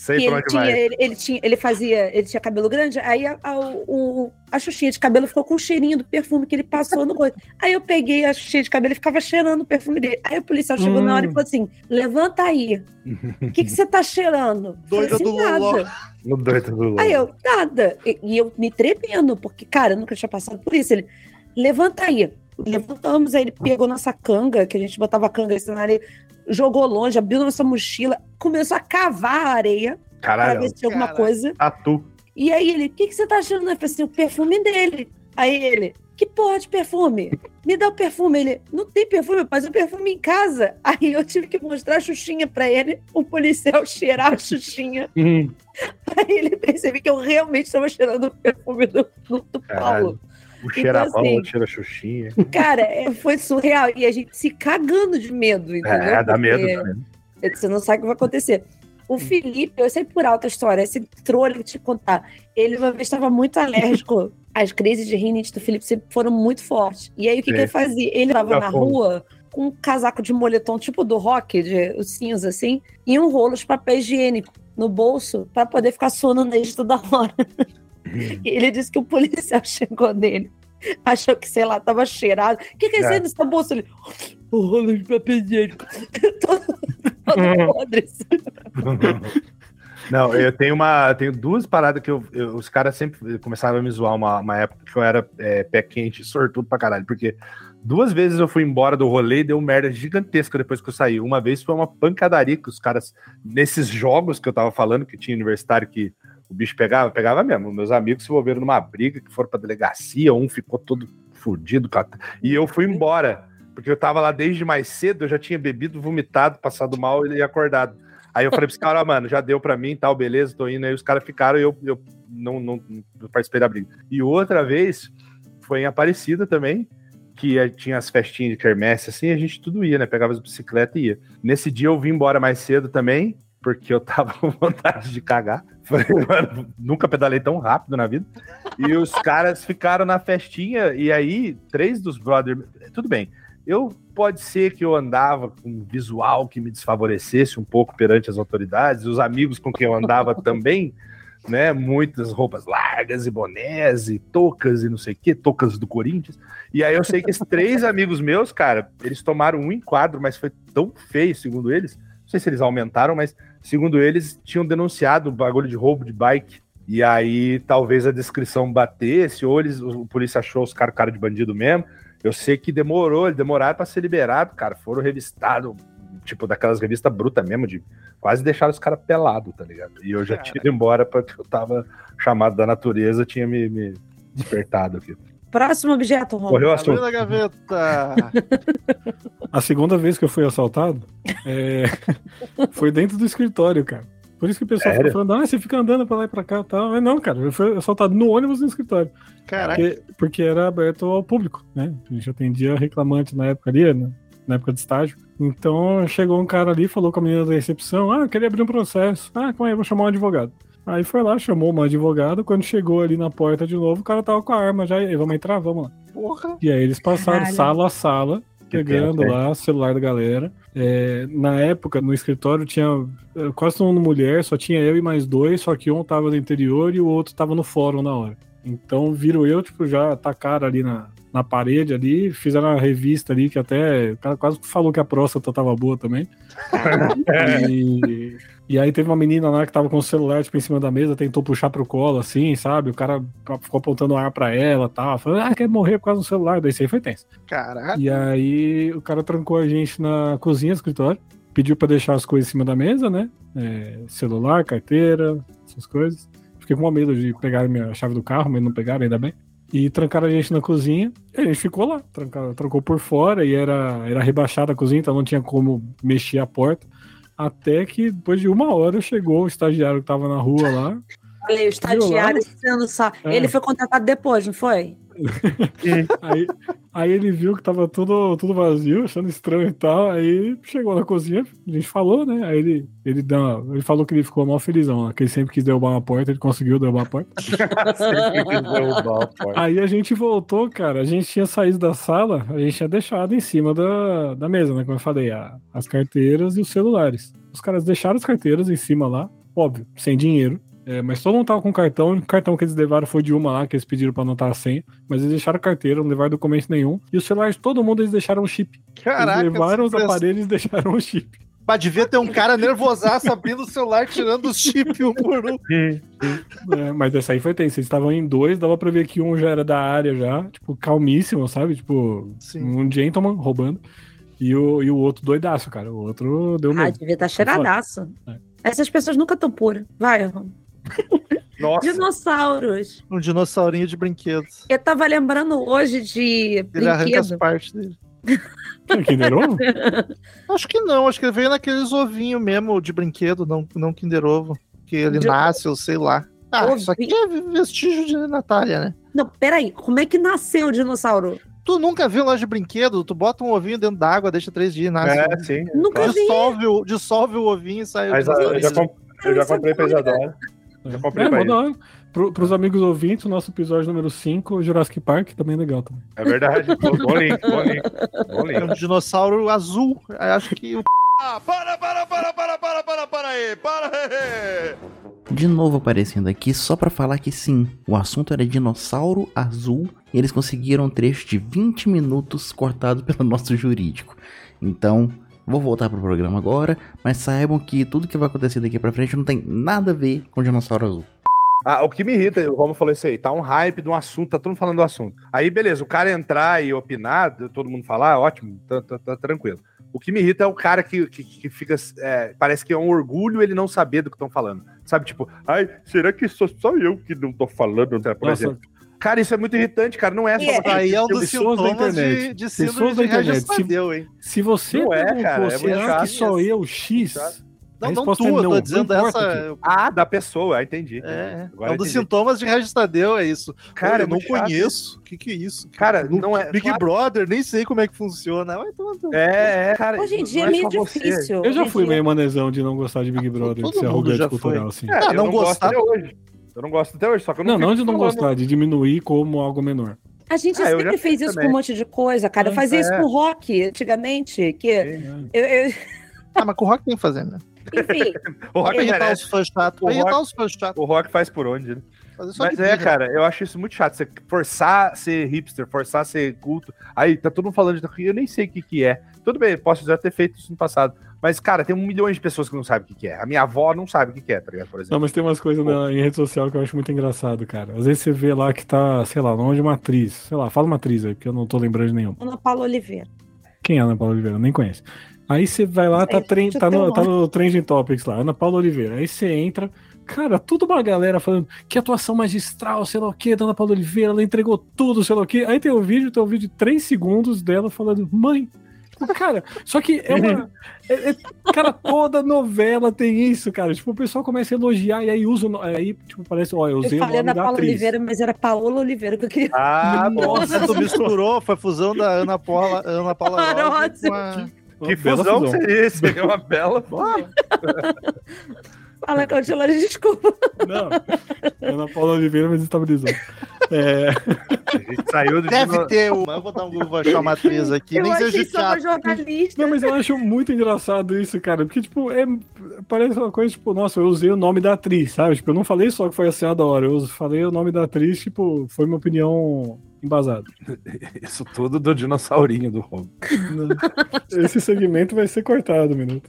Sei
que ele tinha, ele, ele tinha, ele fazia, ele tinha cabelo grande, aí a, a, o, a xuxinha de cabelo ficou com o cheirinho do perfume que ele passou no rosto. Aí eu peguei a xuxinha de cabelo e ficava cheirando o perfume dele. Aí o policial chegou na hora e
Hum.
falou assim: levanta aí. O que, que você tá cheirando?
Doida do
assim.
No doido do
Aí eu, nada. E, e eu me tremendo, porque, cara, eu nunca tinha passado por isso. Ele, levanta aí. Levantamos, aí ele pegou nossa canga, que a gente botava a canga assim na areia, jogou longe, abriu nossa mochila, começou a cavar a areia para
Caralho,
ver se tinha alguma
Caralho.
coisa.
tatu.
E aí ele, o que, que você tá achando? Eu falei assim, o perfume dele. Aí ele, que porra de perfume? Me dá o perfume. Ele, não tem perfume, mas o perfume em casa. Aí eu tive que mostrar a Xuxinha pra ele, o policial cheirar a Xuxinha. Aí ele percebeu que eu realmente estava cheirando o perfume do, do, do Paulo.
O
Então,
pão,
assim,
o cheira xuxinha.
Cara, é, foi surreal. E a gente se cagando de medo, entendeu?
É, dá medo, dá medo.
Você não sabe o que vai acontecer. O Felipe, eu sei por alta história, esse trolho que te contar. Ele uma vez estava muito alérgico. As crises de rinite do Felipe sempre foram muito fortes. E aí o que, que ele fazia? Ele estava
Já
na rua com um casaco de moletom tipo do rock, de o cinza assim, e um rolo de papel higiênico no bolso para poder ficar suando nele toda hora. E ele disse que o policial chegou nele, achou que, sei lá, tava cheirado. O que, que é isso aí
É.
no seu bolso? Ele, o rolo de papel higiênico. todo todo podre.
Não, eu tenho uma. Tenho duas paradas que eu, eu- os caras sempre começaram a me zoar uma, uma época que eu era é, pé quente, sortudo pra caralho. Porque duas vezes eu fui embora do rolê e deu merda gigantesca depois que eu saí. Uma vez foi uma pancadaria que os caras, nesses jogos que eu tava falando, que tinha universitário que o bicho pegava, pegava mesmo. Meus amigos se envolveram numa briga, que foram pra delegacia, um ficou todo fudido. E eu fui embora. Porque eu tava lá desde mais cedo, eu já tinha bebido, vomitado, passado mal e acordado. Aí eu falei pros caras, "Ó, mano, já deu pra mim, tal, beleza, tô indo. Aí os caras ficaram e eu, eu não, não, não participei da briga. E outra vez foi em Aparecida também, que tinha as festinhas de quermesse, assim, a gente tudo ia, né? Pegava as bicicletas e ia. Nesse dia eu vim embora mais cedo também, porque eu tava com vontade de cagar. Falei, mano, nunca pedalei tão rápido na vida. E os caras ficaram na festinha, e aí, três dos brothers. Tudo bem. Eu pode ser que eu andava com um visual que me desfavorecesse um pouco perante as autoridades, os amigos com quem eu andava também, né? Muitas roupas largas e bonés e toucas e não sei o que, toucas do Corinthians. E aí eu sei que esses três amigos meus, cara, eles tomaram um enquadro, mas foi tão feio, segundo eles. Não sei se eles aumentaram, mas segundo eles, tinham denunciado o bagulho de roubo de bike. E aí talvez a descrição batesse, ou eles, o polícia achou os caras cara de bandido mesmo. Eu sei que demorou, eles demoraram pra ser liberado, cara. Foram revistados, tipo, daquelas revistas brutas mesmo, de quase deixaram os caras pelados, tá ligado? E eu já
Cara.
tinha ido embora porque eu tava chamado da natureza, tinha me, me despertado aqui.
Próximo objeto, Romulo.
Correu o
Abriu
assunto.
na gaveta.
A segunda vez que eu fui assaltado é, foi dentro do escritório, cara. Por isso que o pessoal
Sério?
fica falando, ah, você fica andando pra lá e pra cá e tal. Mas não, cara, eu fui assaltado no ônibus no escritório.
Caraca.
Porque, porque era aberto ao público, né? A gente atendia reclamante na época ali, né? na época de estágio. Então chegou um cara ali, falou com a menina da recepção: Ah, eu queria abrir um processo. Ah, calma aí, eu vou chamar um advogado. Aí foi lá, chamou uma advogado. Quando chegou ali na porta de novo, o cara tava com a arma já. E vamos entrar? Vamos lá.
Porra.
E aí eles passaram
Caralho.
sala a sala, pegando lá o celular da galera. É, na época, no escritório, tinha eh, quase todo mundo mulher, só tinha eu e mais dois, só que um tava no interior e o outro tava no fórum na hora. Então viram eu, tipo, já atacaram ali na, na parede ali, fizeram a revista ali, que até o cara quase falou que a próstata tava boa também. E, e aí teve uma menina lá que tava com o celular, tipo, em cima da mesa, tentou puxar pro colo, assim, sabe? O cara ficou apontando ar pra ela e tal, falando, ah, quer morrer por causa do celular, daí isso aí foi tenso.
Caralho.
E aí o cara trancou a gente na cozinha escritório, pediu pra deixar as coisas em cima da mesa, né? É, celular, carteira, essas coisas. Fiquei com medo de pegar minha chave do carro, mas não pegaram, ainda bem. E trancaram a gente na cozinha, e a gente ficou lá, trancaram, trancou por fora, e era, era rebaixada a cozinha, então não tinha como mexer a porta. Até que depois de uma hora chegou o estagiário que tava na rua lá.
Falei, o estagiário sendo só.
É.
Ele foi contratado depois, não foi?
Aí, aí ele viu que tava tudo, tudo vazio, achando estranho e tal. Aí chegou na cozinha, a gente falou, né? Aí ele, ele, dá, ele falou que ele ficou mal felizão, lá, que ele sempre quis derrubar uma porta, ele conseguiu derrubar a porta.
Derrubar a porta.
Aí a gente voltou, cara. A gente tinha saído da sala, a gente tinha deixado em cima da, da mesa, né? Como eu falei, a- as carteiras e os celulares. Os caras deixaram as carteiras em cima lá, óbvio, sem dinheiro. É, mas todo mundo tava com cartão. O cartão que eles levaram foi de uma lá, que eles pediram pra anotar a senha. Mas eles deixaram carteira, não levaram documento nenhum. E os celulares de todo mundo eles deixaram o chip.
Caraca.
eles levaram os aparelhos e deixaram o chip.
Bah, devia ter um cara nervosaço abrindo o celular, tirando os chips um por um.
É, mas essa aí foi tenso. Eles estavam em dois, dava pra ver que um já era da área já, tipo, calmíssimo, sabe? Tipo,
Sim.
um gentleman roubando. E o, e o outro doidaço, cara. O outro deu
Ah,
medo.
devia estar cheiradaço.
É.
Essas pessoas nunca estão puras. Vai, Romulo.
Nossa,
Dinossauros.
Um dinossaurinho de brinquedos.
Eu tava lembrando hoje de
Ele arranca as
brinquedo.
partes dele.
Tem Kinder Ovo?
Acho que não, acho que ele veio naqueles ovinhos mesmo de brinquedo, não, não Kinder Ovo. Que ele
De-
nasce, ou sei lá. Ah,
Ovinho.
isso aqui é vestígio de Natália, né?
Não, peraí. Como é que nasceu o dinossauro?
Tu nunca viu loja de brinquedo? Tu bota um ovinho dentro d'água, deixa três dias e nasce.
é, sim.
Nunca vi.
dissolve, o, dissolve o ovinho e sai o
Mas, ah, eu, já eu já comprei pra Isadora. Já comprei
É,
pra.
Pro, pros amigos ouvintes, o nosso episódio número 5, Jurassic Park, também é legal também.
É verdade. Bom, bom link, bom link. Bom
É
link.
um dinossauro azul. Eu Acho que o
Ah, para, para, para, para, para, para, para aí, para aí.
De novo aparecendo aqui só pra falar que sim, o assunto era dinossauro azul e eles conseguiram um trecho de 20 minutos cortado pelo nosso jurídico. Então, Vou voltar pro programa agora, mas saibam que tudo que vai acontecer daqui pra frente não tem nada a ver com o dinossauro azul.
Ah, o que me irrita, o Romulo falou isso aí, tá um hype de um assunto, tá todo mundo falando do assunto. Aí, beleza, o cara entrar e opinar, todo mundo falar, ótimo, tá, tá- tá tranquilo. O que me irrita é o cara que, que, que fica. é, parece que é um orgulho ele não saber do que estão falando. Sabe, tipo, ai, será que sou só eu que não tô falando? Por
Nossa,
exemplo. Cara, isso é muito irritante, cara. Não é só.
É.
uma
Aí é um dos sintomas de,
internet.
de síndrome de
internet.
Regis Tadeu, hein?
Se você
Não é, cara, é muito
que sou
isso.
eu X?
Não, não tu,
é
eu
não,
tô
não
dizendo
importa
essa.
Ah, da pessoa, entendi.
É,
Agora
é um dos
entendi.
sintomas de Regis Tadeu, é isso.
Cara, é
eu não conheço. O que, que é isso?
Cara,
No-
não é.
Big
claro-
Brother, nem sei como é que funciona. Tomar no-
É, é, cara.
Hoje em
não
dia
é
é meio
só você.
difícil.
Eu já fui meio manezão de não gostar de Big Brother, de
todo
ser
mundo
arrogante
já
cultural, assim.
É,
Ah,
eu
não
não gosto
gostar-
hoje. Eu não gosto até hoje, só que eu não
Não, não de não
falando.
gostar, de diminuir como algo menor.
A gente
Ah,
sempre fez isso
também.
com um monte de coisa, cara. Eu fazia isso
É.
com rock antigamente. Que
Sim.
eu, eu-
Ah, mas com o Rock tem que fazer, né?
enfim,
O Rock
irritar
merece.
os fãs chatos.
O
Pra irritar
Rock-
os fãs chatos.
O Rock faz por onde, né? Mas é, cara, eu acho isso muito chato. Você forçar a ser hipster, forçar a ser culto. Aí tá todo mundo falando de eu nem sei o que, que é. Tudo bem, posso já ter feito isso no passado. Mas, cara, tem um milhão de pessoas que não sabem o que, que é. A minha avó não sabe o que, que é, tá ligado? Por
Não,
exemplo.
mas tem umas coisas na- em rede social que eu acho muito engraçado, cara. Às vezes você vê lá que tá, sei lá, o nome de uma atriz. Sei lá, fala uma atriz aí, porque eu não tô lembrando de nenhuma.
Ana Paula Oliveira.
Quem é a Ana Paula Oliveira? Nem conhece. Aí você vai lá, tá,
eu
tá, no, tá no Trending Topics lá, Ana Paula Oliveira. Aí você entra, cara, tudo uma galera falando que atuação magistral, sei lá o que, da Ana Paula Oliveira, ela entregou tudo, sei lá o que. Aí tem um vídeo, tem um vídeo de 3 segundos dela falando, mãe. Cara, só que é uma. é- é- cara, toda novela tem isso, cara. Tipo, o pessoal começa a elogiar e aí usa. o Aí, tipo, parece, ó, eu
Eu
usei o
falei
nome
Ana
da
Paula
atriz.
Oliveira, mas era Paola Oliveira que eu queria.
Ah,
Nossa, tu misturou, foi a fusão da Ana Paula, Ana Paula Rosa com a...
Que
Uma bela
fusão que seria isso? É uma bela.
Fala, Cautilana, desculpa.
Não, Ana Paula Oliveira, mas estabilizou. É,
A gente saiu do
Deve ter uma. Eu vou dar um Google, vou achar uma atriz aqui.
eu
nem
achei
seja
só uma
teatro.
jornalista.
Não, mas eu acho muito engraçado isso, cara. Porque, tipo, é, parece uma coisa, tipo, nossa, eu usei o nome da atriz, sabe? Tipo, eu não falei só que foi assim da hora. Eu falei o nome da atriz, tipo, foi minha opinião embasada.
Isso tudo do dinossaurinho do Romulo.
Esse segmento vai ser cortado, um minuto.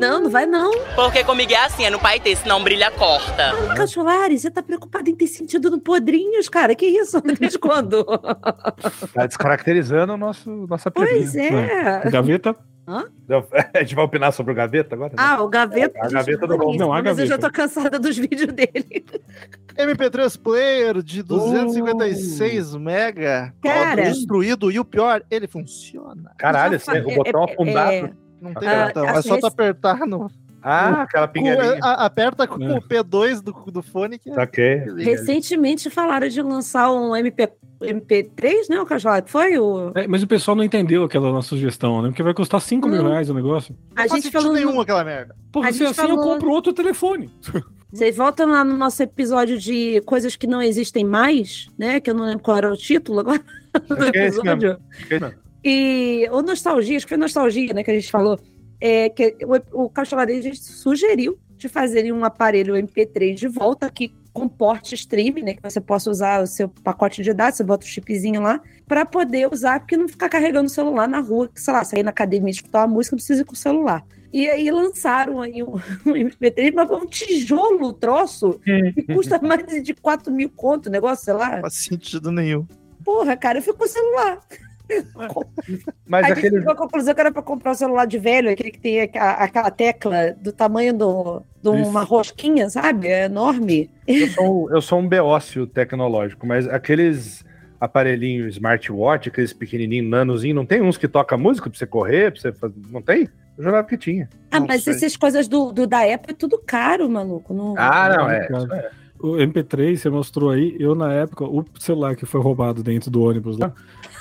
Não, não vai não.
Porque comigo é assim, é no pai ter, senão brilha corta.
Cachulari, você tá preocupado em ter sentido no podrinhos, cara? Que isso? Desde quando?
Tá descaracterizando o nosso, nossa
Pois é.
Gaveta?
A gente vai opinar sobre o Gaveta agora? né?
Ah, o Gaveta.
A gaveta do Romulo.
Não, a
Mas eu já
gaveta.
tô cansada dos vídeos dele.
MP3 player de 256 mega.
Cara.
Destruído. E o pior, ele funciona.
Caralho, esse é o botão
é-
afundado.
É-
Não tem
Ah,
botão. É
assim,
só tu apertar no.
Ah, aquela
com-
pinguelinha.
a- aperta com
É.
o P2 do, do fone que
Saquei.
Recentemente falaram de lançar um MP, MP3, né, o Cachulari? Foi o.
É, mas o pessoal não entendeu aquela nossa sugestão, né? Porque vai custar 5 mil reais o negócio.
A
Não
gente falou.
nenhum aquela merda.
Pô, se
gente
assim eu
falou-
compro outro telefone.
Vocês voltam lá no nosso episódio de coisas que não existem mais, né? Que eu não lembro qual era o título agora do
é
episódio.
É
E o Nostalgia, acho que foi Nostalgia, né? Que a gente falou. É, que o, o Cachorradejo sugeriu de fazerem um aparelho MP3 de volta que comporte streaming, né? Que você possa usar o seu pacote de dados, você bota o chipzinho lá, para poder usar, porque não ficar carregando o celular na rua, que, sei lá, sair na academia escutar uma música, não precisa ir com o celular. E aí lançaram aí um, um MP3, mas foi um tijolo o troço, que custa mais de 4 mil conto o negócio, sei lá.
Não faz sentido nenhum.
Porra, cara, eu fico com o celular.
Mas
Aí a gente
aquele.
chegou à conclusão que era pra comprar um celular de velho, aquele que tem aquela tecla do tamanho do- de uma rosquinha, sabe? É enorme.
Eu sou, um- eu sou um beócio tecnológico, mas aqueles aparelhinhos smartwatch, aqueles pequenininhos, nanozinho, não tem uns que toca música pra você correr, pra você fazer... Não tem? Eu jurava que tinha.
Ah,
Não
mas
sei.
essas coisas do, do da Apple é tudo caro, maluco. Não...
Ah, não, é.
Cara,
isso é.
O MP3, você mostrou aí, eu na época, o celular que foi roubado dentro do ônibus lá.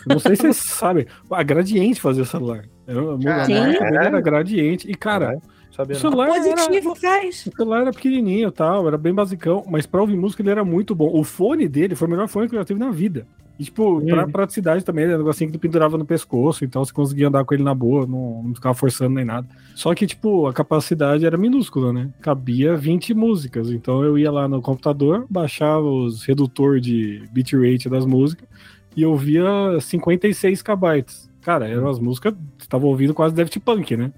Não sei se vocês sabem, a Gradiente fazia celular. Eu, a
Sim.
marca dele era Gradiente. E, cara,
Sabia
o celular era,
Positivo faz.
o celular era pequenininho e tal, era bem basicão, mas pra ouvir música ele era muito bom. O fone dele foi o melhor fone que eu já tive na vida. E, tipo, pra praticidade também, ele era um negocinho que tu pendurava no pescoço, então você conseguia andar com ele na boa, não, não ficava forçando nem nada. Só que, tipo, a capacidade era minúscula, né? Cabia 20 músicas. Então eu ia lá no computador, baixava os redutor de bitrate das músicas e ouvia 56 KB. Cara, eram as músicas, você tava ouvindo quase Daft Punk, né?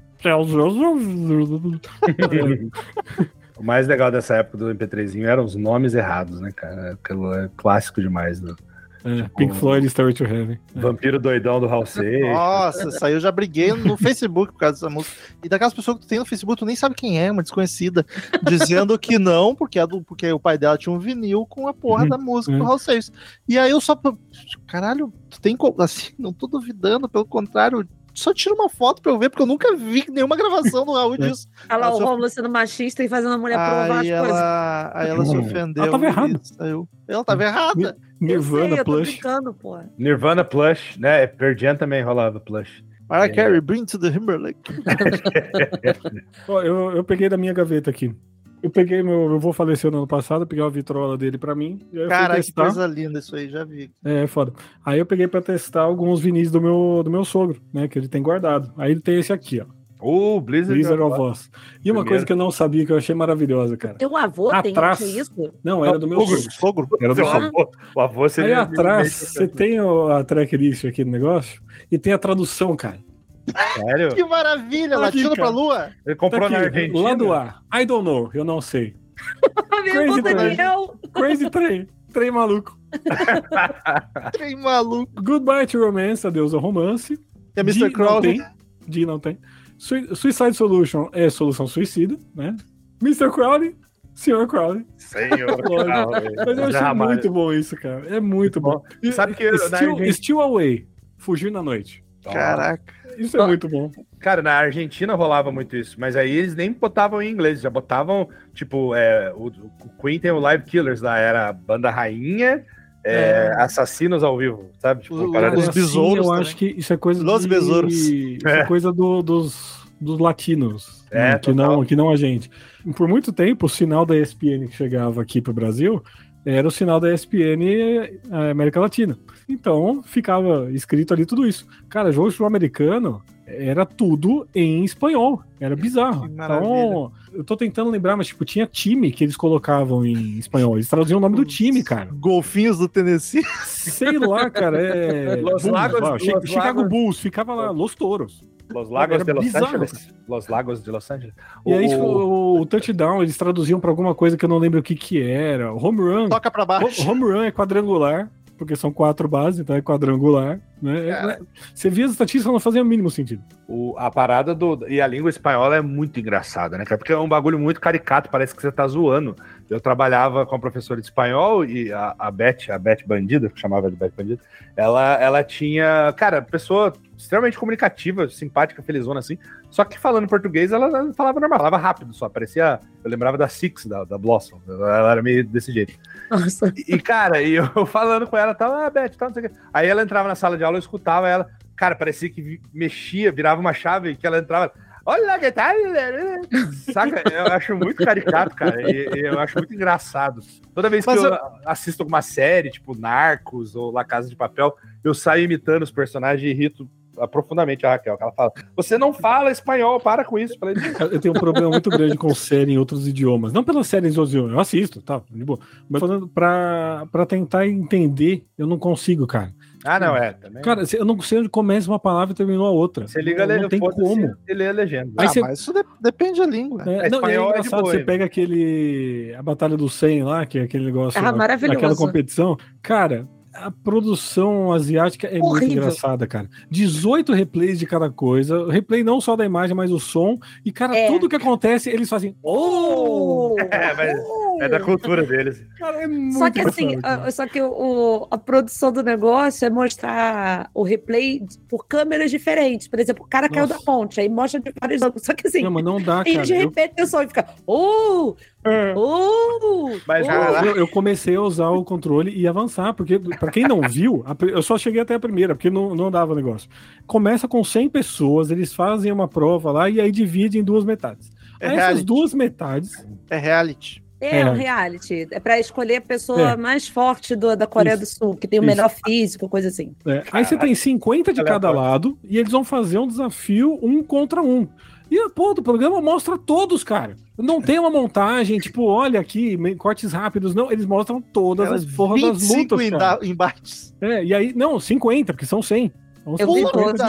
O mais legal dessa época do MP3zinho eram os nomes errados, né, cara? Aquilo é clássico demais. Do
É, Pink Floyd Story to Heaven.
Vampiro doidão do Hal.
Nossa, aí eu já briguei no Facebook por causa dessa música. E daquelas pessoas que tu tem no Facebook, tu nem sabe quem é, uma desconhecida, dizendo que não, porque, é do, porque o pai dela tinha um vinil com a porra da música do Hal Seixas. E aí eu só. Caralho, tu tem. Assim, não tô duvidando, pelo contrário. Só tira uma foto pra eu ver, porque eu nunca vi nenhuma gravação do Raul disso.
Olha lá, o Romulo sendo machista e fazendo a mulher provar as
Aí
coisas.
ela, aí ela se ofendeu.
Ela tava errada.
saiu. Ela tava errada.
Nirvana
sei, eu tô
Plush.
Nirvana Plush, né? Pearl Jam também rolava Plush.
Mariah Carey, bring to the Timberlake.
Ó, eu, eu peguei da minha gaveta aqui. Eu peguei meu. Eu vou faleceu no ano passado, peguei uma vitrola dele pra mim.
Cara, que coisa linda isso aí, já vi.
É, foda. Aí eu peguei pra testar alguns vinis do meu, do meu sogro, né? Que ele tem guardado. Aí ele tem esse aqui, ó.
O Blizzard,
Blizzard of Oz. E uma
Primeiro.
coisa que eu não sabia, que eu achei maravilhosa, cara.
Teu avô
Atrás.
tem isso?
Não, era do meu
Sogro,
sogro.
sogro.
Era do
Seu
sogro.
avô, o avô
Aí
seria.
atrás, você tem a tracklist aqui no negócio e tem a tradução, cara.
Sério?
Que maravilha,
Aqui,
latino pra lua.
Ele
Tá
comprou
aqui,
na Argentina.
lá do A. I don't know, eu não sei.
Crazy Daniel.
Crazy Train. Trem maluco.
Trem maluco.
Goodbye to Romance, adeus ao romance.
É Mr.
não
Crowley.
tem. D não tem. Sui- Suicide Solution é solução suicida, né? Mr. Crowley, Sr. Crowley.
Senhor.
Lógico. Mas eu achei
Jamais.
muito bom isso, cara. É muito bom. E-
Sabe que
Still,
Argentina-
Still Away. Fugir na noite.
Caraca.
Isso é muito bom.
Cara, na Argentina rolava muito isso, mas aí eles nem botavam em inglês, já botavam, tipo, é, o, o Queen tem o Live Killers lá, era a banda rainha, é, assassinos ao vivo, sabe? Tipo,
O- os besouros
Eu
também.
acho que isso é coisa
Los
de...
besouros.
Isso é
É.
coisa do- dos, dos latinos.
É,
né, que,
total.
não, que não a gente. Por muito tempo, o sinal da ESPN que chegava aqui pro Brasil era o sinal da ESPN eh, América Latina. Então, ficava escrito ali tudo isso. Cara, jogo sul-americano era tudo em espanhol. Era bizarro. Então, eu tô tentando lembrar, mas tipo, tinha time que eles colocavam em espanhol. Eles traduziam o nome do time, cara.
Golfinhos do Tennessee.
Sei lá, cara. É.
Los
Bulls,
Lagos-
ó,
Los
Chicago
Lagos-
Bulls, ficava lá, Los Toros.
Los Lagos
Era
de Los
bizarro,
Angeles. Los Lagos de Los Angeles.
E aí,
O-
tipo, o, o touchdown, eles traduziam pra alguma coisa que eu não lembro o que que era. Home run.
Toca pra baixo.
ho- Home run é quadrangular, porque são quatro bases, então é quadrangular. Né? É- Você via as estatísticas, não fazia o mínimo sentido.
o- a parada do. E a língua espanhola é muito engraçada, né, cara? Porque é um bagulho muito caricato, parece que você tá zoando. Eu trabalhava com a professora de espanhol e a, a Beth, a Beth Bandida, que chamava de Beth Bandida, ela, ela tinha, cara, pessoa extremamente comunicativa, simpática, felizona assim. Só que falando português, ela, falava normal, falava rápido só. Parecia. Eu lembrava da Six, da, da Blossom. Ela era meio desse jeito.
Nossa.
E, cara, e eu falando com ela, tal, ah, Beth, tal, não sei o quê. Aí ela entrava na sala de aula, eu escutava ela. Cara, parecia que mexia, virava uma chave que ela entrava. Olha que tal. Saca? Eu acho muito caricato, cara. E, e eu acho muito engraçado. Toda vez que eu,
eu-
assisto alguma série, tipo Narcos ou La Casa de Papel, eu saio imitando os personagens e irrito profundamente a Raquel. que Ela fala: Você não fala espanhol, para com isso. Eu
tenho um problema muito grande com série em outros idiomas. Não pelas séries em outros idiomas, eu assisto, tá, de boa. Mas falando pra, pra tentar entender, eu não consigo, cara.
Ah, não, é. Também.
Cara, eu não sei onde começa uma palavra e terminou a outra.
você liga
não,
a
não tem como.
Você lê a legenda.
Aí
ah,
você-
mas isso de- depende da língua.
É,
É,
não, é
é
engraçado, você pega aquele. A Batalha do 100 lá, que é aquele negócio.
Ah, maravilhoso.
Aquela competição. Cara, a produção asiática é muito
Horrível.
engraçada, cara. 18 replays de cada coisa. O replay não só da imagem, mas o som. E, cara,
É.
tudo que acontece, eles fazem. Oh!
É, mas é da cultura deles.
Cara, é muito
Só que assim, a, só que o, a produção do negócio é mostrar o replay por câmeras diferentes. Por exemplo, o cara caiu
Nossa.
da ponte, aí mostra de vários ângulos. Só que assim,
Não, mas não dá,
e
cara.
de
Eu-
repente o som fica. Oh! Oh!
Mas,
oh.
cara,
Eu, eu comecei a usar o controle e avançar, porque, pra quem não viu, a eu só cheguei até a primeira, porque não, não andava o negócio. Começa com 100 pessoas, eles fazem uma prova lá e aí divide em duas metades.
É
essas duas metades.
É reality.
É,
É.
um reality. É pra escolher a pessoa
É.
mais forte do- da Coreia
Isso.
do Sul, que tem o
Isso.
melhor físico, coisa assim.
né? Aí você tem 50 de cada lado e eles vão fazer um desafio um contra um. E a porra do programa mostra todos, cara. Não tem uma montagem, tipo, olha aqui, cortes rápidos. Não, eles mostram todas as porras das
25
lutas, cara.
emba- embates.
É, e aí, não, 50, porque são 100. Uns
Eu vi
50
todos.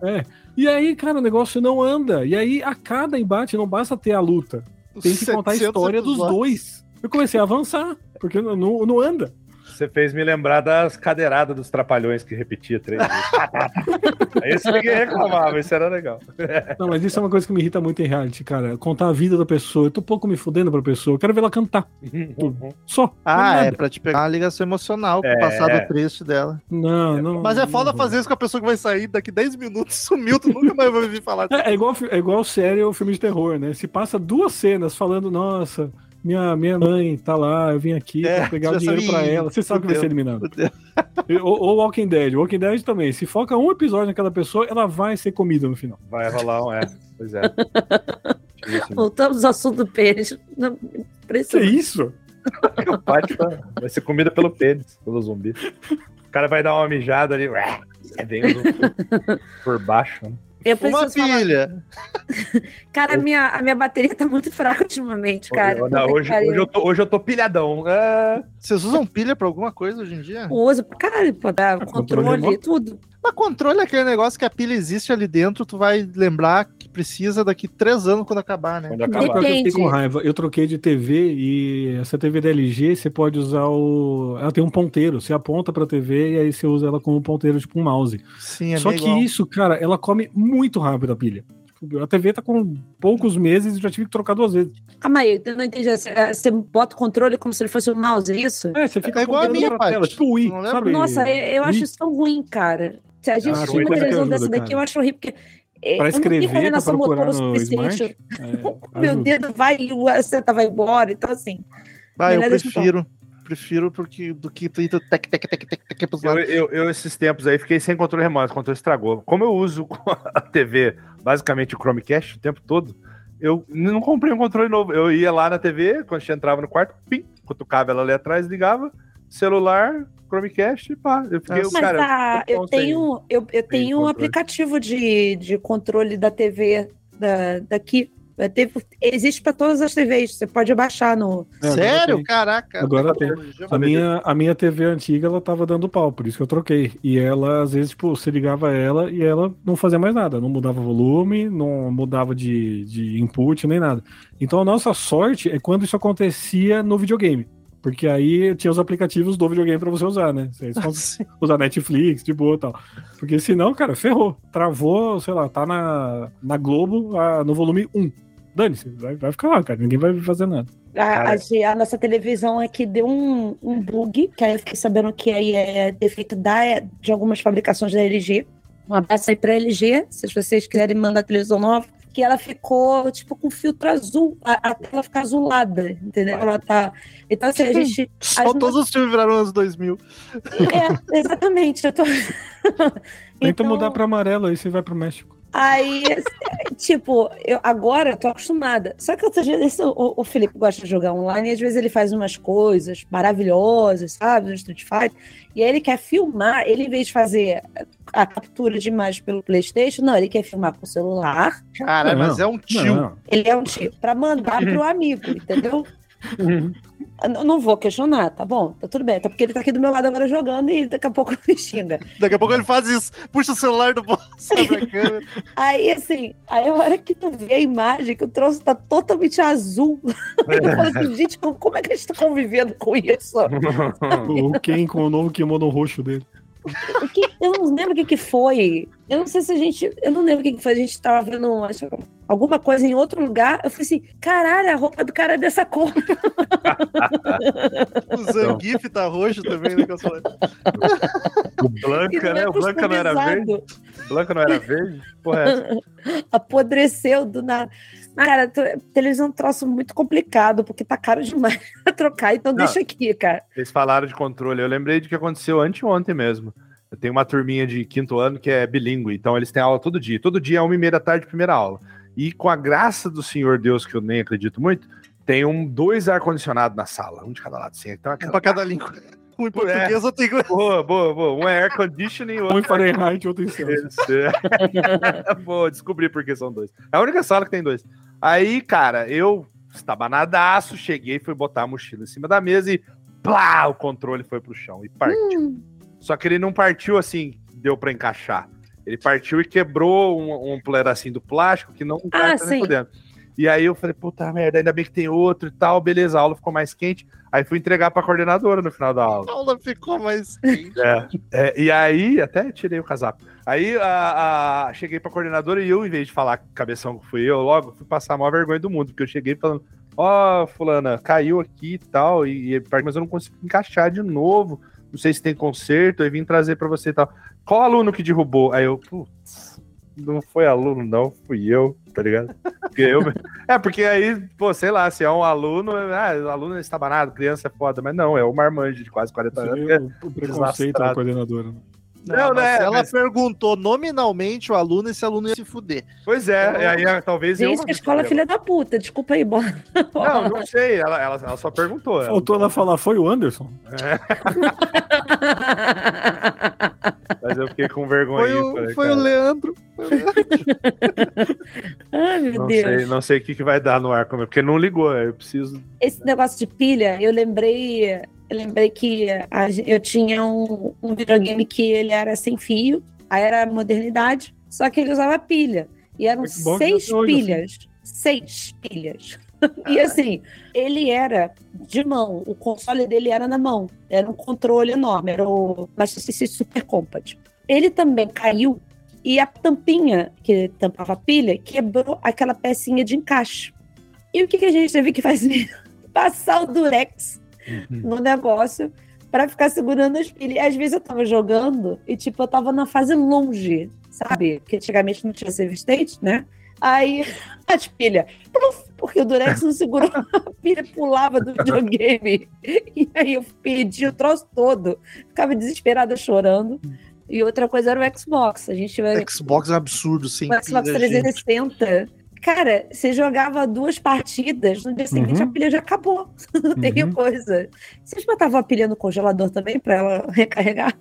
né?
E aí, cara, o negócio não anda. E aí, a cada embate, não basta ter a luta. Tem que contar a
700
história dos
episódios.
dois. Eu comecei a avançar, porque não, não, não anda.
Você fez me lembrar das cadeiradas dos trapalhões que repetia três vezes. Aí isso ninguém reclamava, isso era legal.
Não, mas isso é uma coisa que me irrita muito em reality, cara. Contar a vida da pessoa. Eu tô pouco me fudendo pra pessoa. Eu quero ver ela cantar. Só.
Ah,
Nada.
é pra te pegar uma ligação emocional com
É.
o passado triste dela.
Não, não.
Mas é foda
não.
fazer isso com a pessoa que vai sair daqui 10 minutos, sumiu, tu nunca mais vai ouvir falar disso.
É, é igual, é igual série ou filme de terror, né? Se passa duas cenas falando, nossa, minha, minha mãe tá lá, eu vim aqui
É,
pra pegar o dinheiro
sabe,
pra ela. Você sabe que vai ser eliminado. Ou, ou Walking Dead. Walking Dead também. Se foca um episódio naquela pessoa, ela vai ser comida no final.
Vai rolar um, é. Pois é.
Voltamos ao assunto do pênis. Não,
Que
impressionante.
isso?
Pode, vai ser comida pelo pênis, pelo zumbi. O cara vai dar uma mijada ali. É bem por baixo. Né?
Eu
Uma
preciso falar,
pilha.
cara, a minha, a minha bateria tá muito fraca ultimamente, cara.
Não, hoje, hoje, eu tô, hoje eu tô pilhadão. É,
Vocês usam pilha pra alguma coisa hoje em dia?
Uso pra caralho, pra dar
controle
controle,
remoto?
tudo.
Mas controle é aquele negócio que a pilha existe ali dentro, tu vai lembrar que precisa daqui três anos quando acabar, né?
quando acabar.
que eu fiquei
Depende.
com raiva. Eu troquei de TV e essa TV da LG você pode usar o. Ela tem um ponteiro. Você aponta pra TV e aí você usa ela como ponteiro, tipo um mouse.
Sim, é
Só que
igual.
isso, cara, ela come muito rápido a pilha. A TV tá com poucos meses e já tive que trocar duas vezes.
Calma aí, eu não entendi. Você, é, você bota o controle como se ele fosse um mouse, é isso?
É, você fica
É igual a minha,
tela,
pai.
tipo o Wii,
Não lembra?
sabe?
Nossa, eu, eu acho isso tão ruim, cara. Se a gente
Ah,
tinha uma televisão dessa daqui,
cara.
eu acho horrível, porque é, tenho
escrever,
motora
no
suficiente.
Smart. é,
Meu dedo vai e o seta vai embora. Então, assim,
Ah, eu prefiro. Prefiro porque do que tu tec, tec, tec, tec, tec pros lados.
eu, eu, esses tempos aí, fiquei sem controle remoto, o controle estragou. Como eu uso a TV, basicamente o Chromecast o tempo todo, eu não comprei um controle novo. Eu ia lá na TV, quando a gente entrava no quarto, pim, cutucava ela ali atrás, ligava, celular, Chromecast, pá. Eu fiquei,
mas
cara,
tá, eu tenho, eu, eu tenho um aplicativo de, de controle da TV da, daqui. A TV existe para todas as TVs. Você pode baixar no.
É,
Sério?
tem.
Caraca.
Agora tem.
tecnologia
A minha, a minha TV antiga, ela tava dando pau, por isso que eu troquei. E ela, às vezes, tipo, você ligava ela e ela não fazia mais nada. Não mudava volume, não mudava de, de input, nem nada. Então a nossa sorte é quando isso acontecia no videogame. Porque aí tinha os aplicativos do videogame pra você usar, né? Você
Sim.
usar Netflix, de boa e tal. Porque senão, cara, ferrou. Travou, sei lá, tá na, na Globo ah, no volume 1. Dane-se, vai, vai ficar lá, cara. Ninguém vai fazer nada.
A, a a nossa televisão aqui deu um, um bug, que aí eu fiquei sabendo que aí é defeito da, de algumas fabricações da LG. Um abraço aí pra LG, se vocês quiserem mandar televisão nova. Que ela ficou, tipo, com filtro azul, a, a tela fica azulada, entendeu? Ela tá. Então, assim, a gente.
Só todos os filmes viraram anos 2000.
É, exatamente. Eu tô...
Tenta
Então,
mudar pra amarelo, aí você vai pro México.
Aí, tipo, eu, agora eu tô acostumada. Só que dia, esse, o, o Felipe gosta de jogar online e às vezes ele faz umas coisas maravilhosas, sabe? No Street Fighter. E aí ele quer filmar, ele em vez de fazer a captura de imagem pelo PlayStation, não, ele quer filmar com o celular.
Cara,
Não,
mas é um tio.
Não,
Ele é um tipo pra mandar pro amigo, entendeu? Eu não- vou questionar, tá bom? Tá tudo bem. Até porque ele tá aqui do meu lado agora jogando e daqui a pouco me xinga.
Daqui a pouco ele faz isso. Puxa o celular do bolso.
Aí, assim, aí a hora que tu vê a imagem, que o troço tá totalmente azul. Eu falo assim, gente, como, como é que a gente tá convivendo com isso?
o Ken com o novo kimono roxo dele.
O que, eu não lembro o que, que foi. Eu não sei se a gente. Eu não lembro o que, que foi. A gente tava vendo acho, alguma coisa em outro lugar. Eu falei assim: caralho, a roupa do cara é dessa cor.
O Zangief tá roxo também, né? que eu falei.
O Blanca,
não
né?
é
O Blanca não era verde? Blanca não era verde? Porra, é essa?
Apodreceu do nada. Cara, tu- televisão é um troço muito complicado, porque tá caro demais pra trocar, então
Não.
deixa aqui, cara.
Vocês falaram de controle. Eu lembrei de que aconteceu anteontem mesmo. Eu tenho uma turminha de quinto ano que é bilíngue, então eles têm aula todo dia. Todo dia é uma e meia da tarde, primeira aula. E com a graça do Senhor Deus, que eu nem acredito muito, tem um, dois ar-condicionados na sala, um de cada lado. Assim. Então,
Um
aquela...
pra cada língua. Um em português, outro em inglês.
Boa, boa, boa. Um é air conditioning, o
Um em
outro
Fahrenheit, outro em Celsius.
Isso. é. Vou descobrir por que são dois. É a única sala que tem dois. Aí, cara, eu estava nadaço, cheguei, fui botar a mochila em cima da mesa e plá, o controle foi pro chão e partiu. Só que ele não partiu assim, deu pra encaixar. Ele partiu e quebrou um, um pedacinho do plástico que não
Ah, sim.
por dentro. E aí eu falei, puta merda, ainda bem que tem outro e tal, beleza, a aula ficou mais quente. Aí fui entregar pra coordenadora no final da aula.
A aula ficou mais quente.
É, é, e aí, até tirei o casaco. Aí a, a- cheguei pra coordenadora e eu, em vez de falar cabeção que fui eu, logo fui passar a maior vergonha do mundo, porque eu cheguei falando, ó, fulana, caiu aqui e tal, e, e- mas eu não consigo encaixar de novo. Não sei se tem conserto, aí vim trazer pra você e tal. Qual aluno que derrubou? Aí eu, putz, não foi aluno, não, fui eu, tá ligado? Porque eu, é, porque aí, pô, sei lá, se é um aluno, ah, o aluno é estabanado, criança é foda, mas não, é o marmanjo de quase 40
Você
anos. é-
o, preconceito da
desastrado.
coordenadora.
Não, né,
Ela
mas-
perguntou nominalmente o aluno e esse aluno ia se fuder.
Pois é, e aí ah, talvez eu.
Gente, que escola é filha da puta. Desculpa aí, bora.
Não, não sei, ela, ela, ela só perguntou. ela-
Faltou ela falar, foi o Anderson?
Mas eu fiquei com vergonha.
Foi, o,
falei,
foi o Leandro. Foi o Leandro.
Ai, meu
Não
Deus.
sei, não sei o que, que vai dar no ar, é, porque não ligou, eu preciso.
Esse negócio de pilha, eu lembrei, eu lembrei que a eu tinha um, um videogame que ele era sem fio, aí era modernidade, só que ele usava pilha. E eram
Xbox
seis
até hoje,
pilhas. Seis pilhas. e assim, ele era de mão, o console dele era na mão. Era um controle enorme, era o Master System Super Compact. Ele também caiu e a tampinha que tampava a pilha quebrou aquela pecinha de encaixe. E o que, que a gente teve que fazer? Passar o durex no negócio para ficar segurando as pilhas. E às vezes eu tava jogando e, tipo, eu tava na fase longe, sabe? Porque antigamente não tinha save state, né? Aí as pilhas, porque o durex não segurou, a pilha pulava do videogame. E aí eu perdi o troço todo. Ficava desesperada chorando. E outra coisa era o Xbox. A gente vai
Xbox é um absurdo, sim.
o Xbox
pilha, gente.
360. Cara, você jogava duas partidas, no dia seguinte
Uhum.
a pilha já acabou. Não tem
Uhum.
coisa. Vocês botavam a pilha no congelador também pra ela recarregar?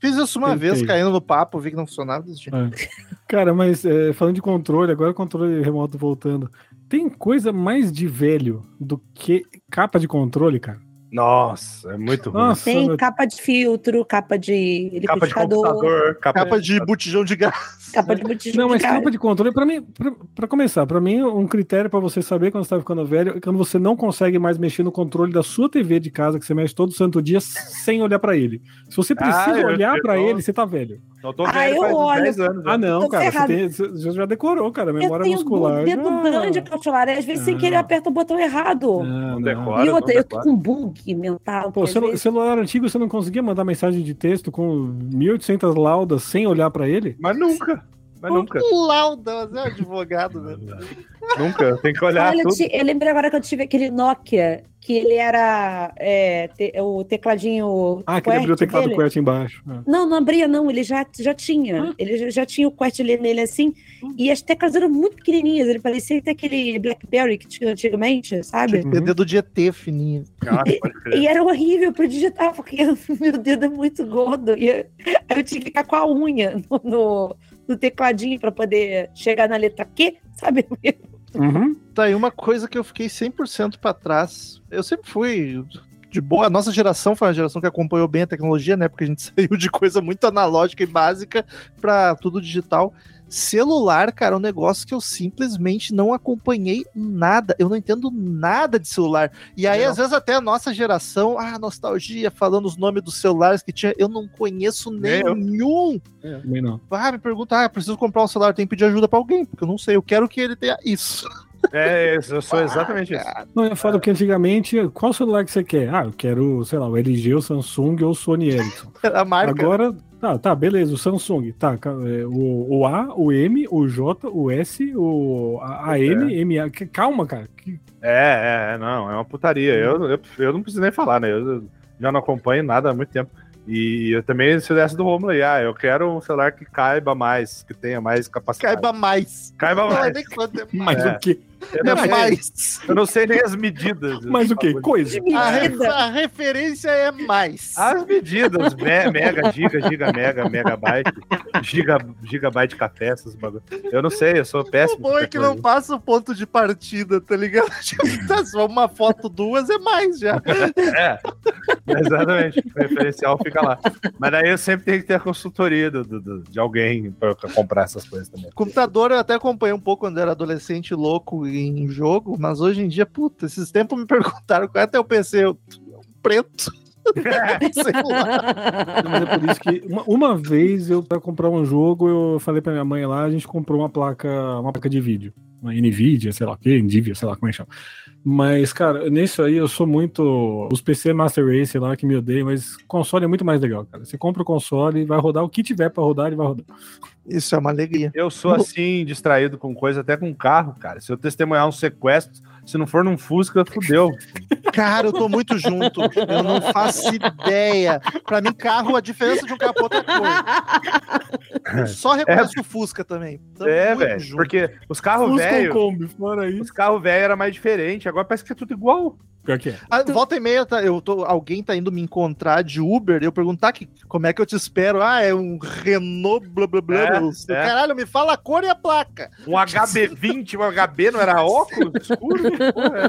Fiz isso uma
Tentei.
vez, caindo no papo, vi que não funcionava. desisti.
Cara, mas é, falando de controle, agora controle remoto voltando. Tem coisa mais de velho do que capa de controle, cara?
Nossa, é muito ruim.
Nossa,
Tem
meu-
capa de filtro, capa de
Capa de capa,
Capa de botijão de gás.
capa de botijão
Não,
de
mas
gás.
capa de controle, pra mim, pra começar, pra mim, um critério pra você saber quando você tá ficando velho é quando você não consegue mais mexer no controle da sua TV de casa, que você mexe todo santo dia sem olhar pra ele. Se você precisa
Ah,
olhar
tô-
ele, você tá velho.
Eu tô
Ah, eu olho.
10 anos.
Ah, não, cara, você, tem, você já decorou, cara,
Eu
memória
tenho
muscular.
dedo
já-
grande e às vezes sem
Ah.
querer aperta o botão errado.
Ah,
Não
não.
decora,
e
não
outra, eu tô com um bug mental.
Pô, celu-
vezes-
celular antigo você não conseguia mandar mensagem de texto com 1800 laudas sem olhar pra ele?
Mas nunca. Mas nunca.
Lauda, mas é advogado, né?
Nunca. Tem que olhar
Olha, eu,
tudo.
ti- eu lembrei agora que eu tive aquele Nokia, que ele era é, te- o tecladinho.
Ah, que ele abriu o teclado
dele.
QWERTY embaixo. Ah.
Não, não abria, não. Ele já, já tinha.
Hã?
Ele já, já tinha o QWERTY nele assim. E as teclas eram muito pequenininhas. Ele parecia até aquele Blackberry que tinha antigamente, sabe?
Uhum.
Tem dedo de ET fininho.
Ah, crer.
E era horrível pra digitar, porque meu dedo é muito gordo. E eu- aí eu tinha que ficar com a unha no, no- no tecladinho pra poder chegar na letra Q, sabe?
Uhum.
Tá aí uma coisa que eu fiquei 100% pra trás. Eu sempre fui de boa. A nossa geração foi uma geração que acompanhou bem a tecnologia, né? Porque a gente saiu de coisa muito analógica e básica pra tudo digital. Celular, cara, é um negócio que eu simplesmente não acompanhei nada. Eu não entendo nada de celular. E aí,
Não.
às vezes, até a nossa geração, ah, nostalgia, falando os nomes dos celulares que tinha, eu não conheço nenhum.
Também não.
Ah, me pergunta, ah, preciso comprar um celular, tem que pedir ajuda pra alguém, porque eu não sei, eu quero que ele tenha isso.
É, eu sou exatamente isso.
Não, eu falo que antigamente, qual celular que você quer? Ah, eu quero, sei lá, o LG, o Samsung ou o Sony Ericsson.
A marca.
Agora, tá, tá, beleza, o Samsung, tá, é, o, o A, o M, o J, o S, o a, a M, M, A. Calma, cara. que-
É, é, é, não, é uma putaria. Eu, eu, eu não preciso nem falar, né? Eu já não acompanho nada há muito tempo. E eu também se dessa do Romulo aí, ah, eu quero um celular que caiba mais, que tenha mais capacidade.
Caiba mais.
Caiba
é
mais.
é
Mas
É.
o quê?
Eu não,
É
sei,
mais.
eu não sei nem as medidas.
Mas o quê? Coisa.
A, re-
Medida.
a referência é mais.
As medidas, me- mega, giga, giga, mega, megabyte, giga, gigabyte café, essas bagulho. Eu não sei, eu sou
O
péssimo.
bom é que não passa o ponto de partida, tá ligado? Tá, for uma foto, duas é mais já.
É, exatamente. O referencial fica lá. Mas daí eu sempre tenho que ter a consultoria do, do- do- de alguém pra pra comprar essas coisas também.
Computador eu até acompanhei um pouco quando era adolescente louco em jogo, mas hoje em dia, puta, esses tempos me perguntaram qual é teu PC. Eu, preto.
Mas é por isso que uma, uma vez eu para comprar um jogo, eu falei pra minha mãe lá, a gente comprou uma placa, uma placa de vídeo, uma Nvidia, sei lá o que, Nvidia, sei lá como é que chama. Mas, cara, nisso aí eu sou muito. Os PC Master Race lá que me odeiam, mas console é muito mais legal, cara. Você compra o console, vai rodar o que tiver pra rodar, ele vai rodar.
Isso é uma alegria.
Eu sou assim, distraído com coisa, até com carro, cara. Se eu testemunhar um sequestro, se não for num Fusca, fudeu.
Cara, eu tô muito junto. Eu não faço ideia. Pra mim, carro, a diferença de um carro pra outro é cor. Só reconheço o Fusca também. Tamo
é, velho. Porque os carros
ou
velhos. Os carros velhos era mais diferente, agora parece que é tudo igual.
Pior que é.
Ah, volta e meia, tá, eu tô, alguém tá indo me encontrar de Uber, eu pergunto, tá, que, como é que eu te espero? Ah, é um Renault, blá blá blá.
É,
blá.
é.
Caralho, me fala a cor e a placa.
Um HB20, um HB não era óculos escuro? Porra é?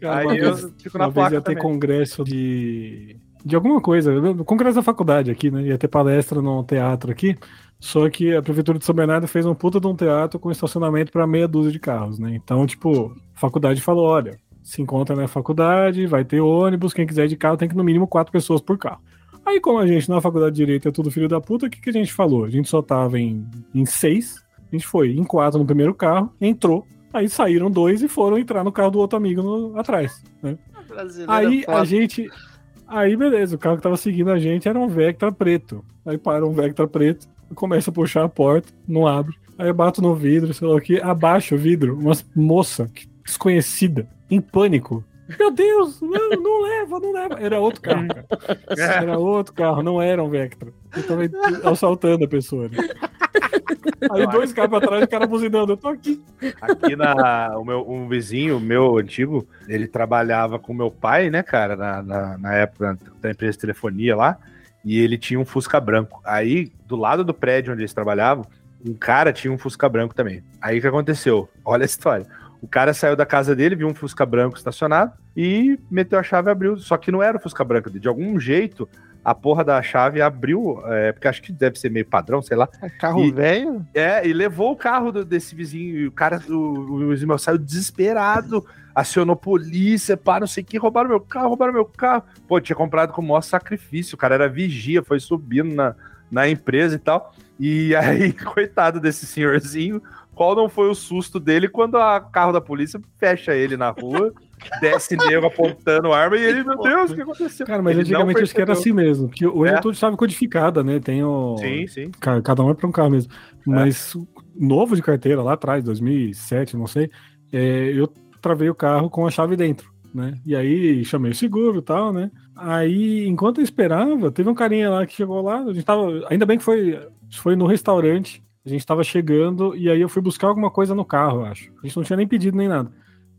Cara,
Aí
uma
eu
vez-
fico na
Uma vez
placa
ia ter
também.
congresso de. De alguma coisa, congresso da faculdade aqui, né? Ia ter palestra no teatro aqui. Só que a prefeitura de São Bernardo fez um puta de um teatro com estacionamento para meia dúzia de carros, né? Então, tipo, a faculdade falou: olha, se encontra na faculdade, vai ter ônibus, quem quiser ir de carro tem que no mínimo quatro pessoas por carro. Aí, como a gente na faculdade de direito é tudo filho da puta, o que, que a gente falou? A gente só tava em, em seis, a gente foi em quatro no primeiro carro, entrou, aí saíram dois e foram entrar no carro do outro amigo no- atrás, né?
Brasileiro
Aí
é foda.
a gente. Aí beleza, o carro que tava seguindo a gente era um Vectra preto. Aí para um Vectra preto, começa a puxar a porta, não abre. Aí eu bato no vidro, sei lá o que, abaixa o vidro, uma moça desconhecida, em pânico. Meu Deus, não, não leva, não leva. Era outro carro, cara. Era outro carro, não era um Vectra. Eu tava assaltando a pessoa. Né? Aí dois carros pra trás, o cara buzinando, eu tô aqui.
Aqui na. O meu, um vizinho meu antigo, ele trabalhava com meu pai, né, cara, na, na, na época da empresa de telefonia lá, e ele tinha um Fusca branco. Aí, do lado do prédio onde eles trabalhavam, um cara tinha um Fusca branco também. Aí o que aconteceu? Olha a história. O cara saiu da casa dele, viu um Fusca branco estacionado e meteu a chave e abriu. Só que não era o Fusca branco. De algum jeito, a porra da chave abriu, é, porque acho que deve ser meio padrão, sei lá.
É Carro
E-
velho?
É, e levou o carro do- desse vizinho. E o cara, o, o meu saiu desesperado, acionou polícia, pá, não sei o que, roubaram meu carro, roubaram meu carro. Pô, tinha comprado com o maior sacrifício. O cara era vigia, foi subindo na, na empresa e tal. E aí, coitado desse senhorzinho, qual não foi o susto dele quando a carro da polícia fecha ele na rua, desce nego apontando arma e ele, meu Deus, o que aconteceu?
Cara, mas
Ele
antigamente acho que era assim mesmo. Porque hoje
É.
é tudo chave codificada, né? Tem o.
Sim, sim.
Ca- Cada um é para um carro mesmo. Mas o novo de carteira, lá atrás, 2007, não sei, é, eu travei o carro com a chave dentro, né? E aí chamei o seguro e tal, né? Aí, enquanto eu esperava, teve um carinha lá que chegou lá, a gente tava. Ainda bem que foi, foi no restaurante, a gente tava chegando, e aí eu fui buscar alguma coisa no carro, eu acho. A gente não tinha nem pedido nem nada.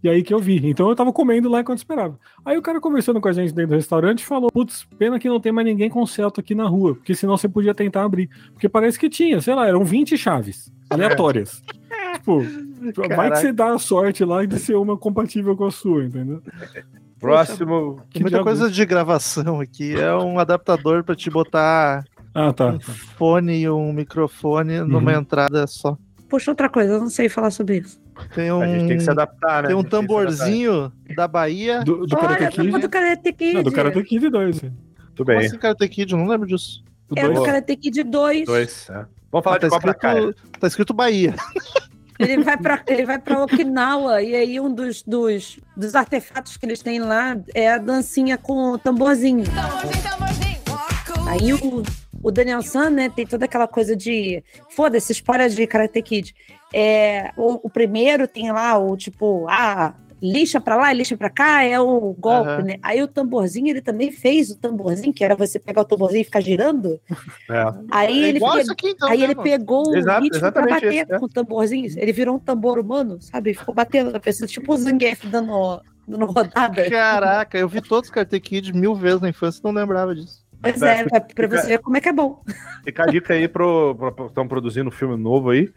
E aí que eu vi. Então eu tava comendo lá enquanto esperava. Aí o cara conversando com a gente dentro do restaurante falou: Putz, pena que não tem mais ninguém com Celta aqui na rua, porque senão você podia tentar abrir. Porque parece que tinha, sei lá, eram 20 chaves aleatórias. tipo, vai que
Caraca.
você dá a sorte lá de ser uma compatível com a sua, entendeu?
Próximo.
Tem
Que
muita
diabo
coisa de gravação aqui. É um adaptador pra te botar
Ah, tá.
um fone e um microfone numa
Uhum.
entrada só.
Puxa outra coisa, eu não sei falar sobre isso.
Tem um,
A gente tem que se adaptar, né?
tem um tamborzinho da Bahia.
Do, do
Olha,
Karate
do,
Kid.
do Karate Kid.
Não, do Karate Kid 2.
Tudo
Como
bem.
assim, Karate Kid? Eu não lembro disso.
Do
É do
dois.
Karate Kid 2.
Dois. é. Vamos falar
Ah, tá,
de Cobra Kai.
escrito, tá escrito Bahia.
Ele vai pra, ele vai pra Okinawa e aí um dos, dos, dos artefatos que eles têm lá é a dancinha com o tamborzinho. Aí o, o Daniel San, né, tem toda aquela coisa de. Foda-se, spoiler de Karate Kid. É, o, o primeiro tem lá o tipo, ah, lixa pra lá, lixa pra cá, é o golpe,
Aham.
né? Aí o tamborzinho, ele também fez o tamborzinho, que era você pegar o tamborzinho e ficar girando.
É.
Aí
É
ele, pe-
então.
aí
né,
ele
mano?
pegou o ritmo pra
exatamente
bater
isso, é.
com o tamborzinho. Ele virou um tambor humano, sabe? Ficou batendo na pessoa, tipo o Zangief dando, dando rodada.
Caraca, eu vi todos os Karate Kid mil vezes na infância e não lembrava disso.
Pois é, pra, pra você ver como é que é bom.
Fica a dica aí pro. Estão produzindo um filme novo aí.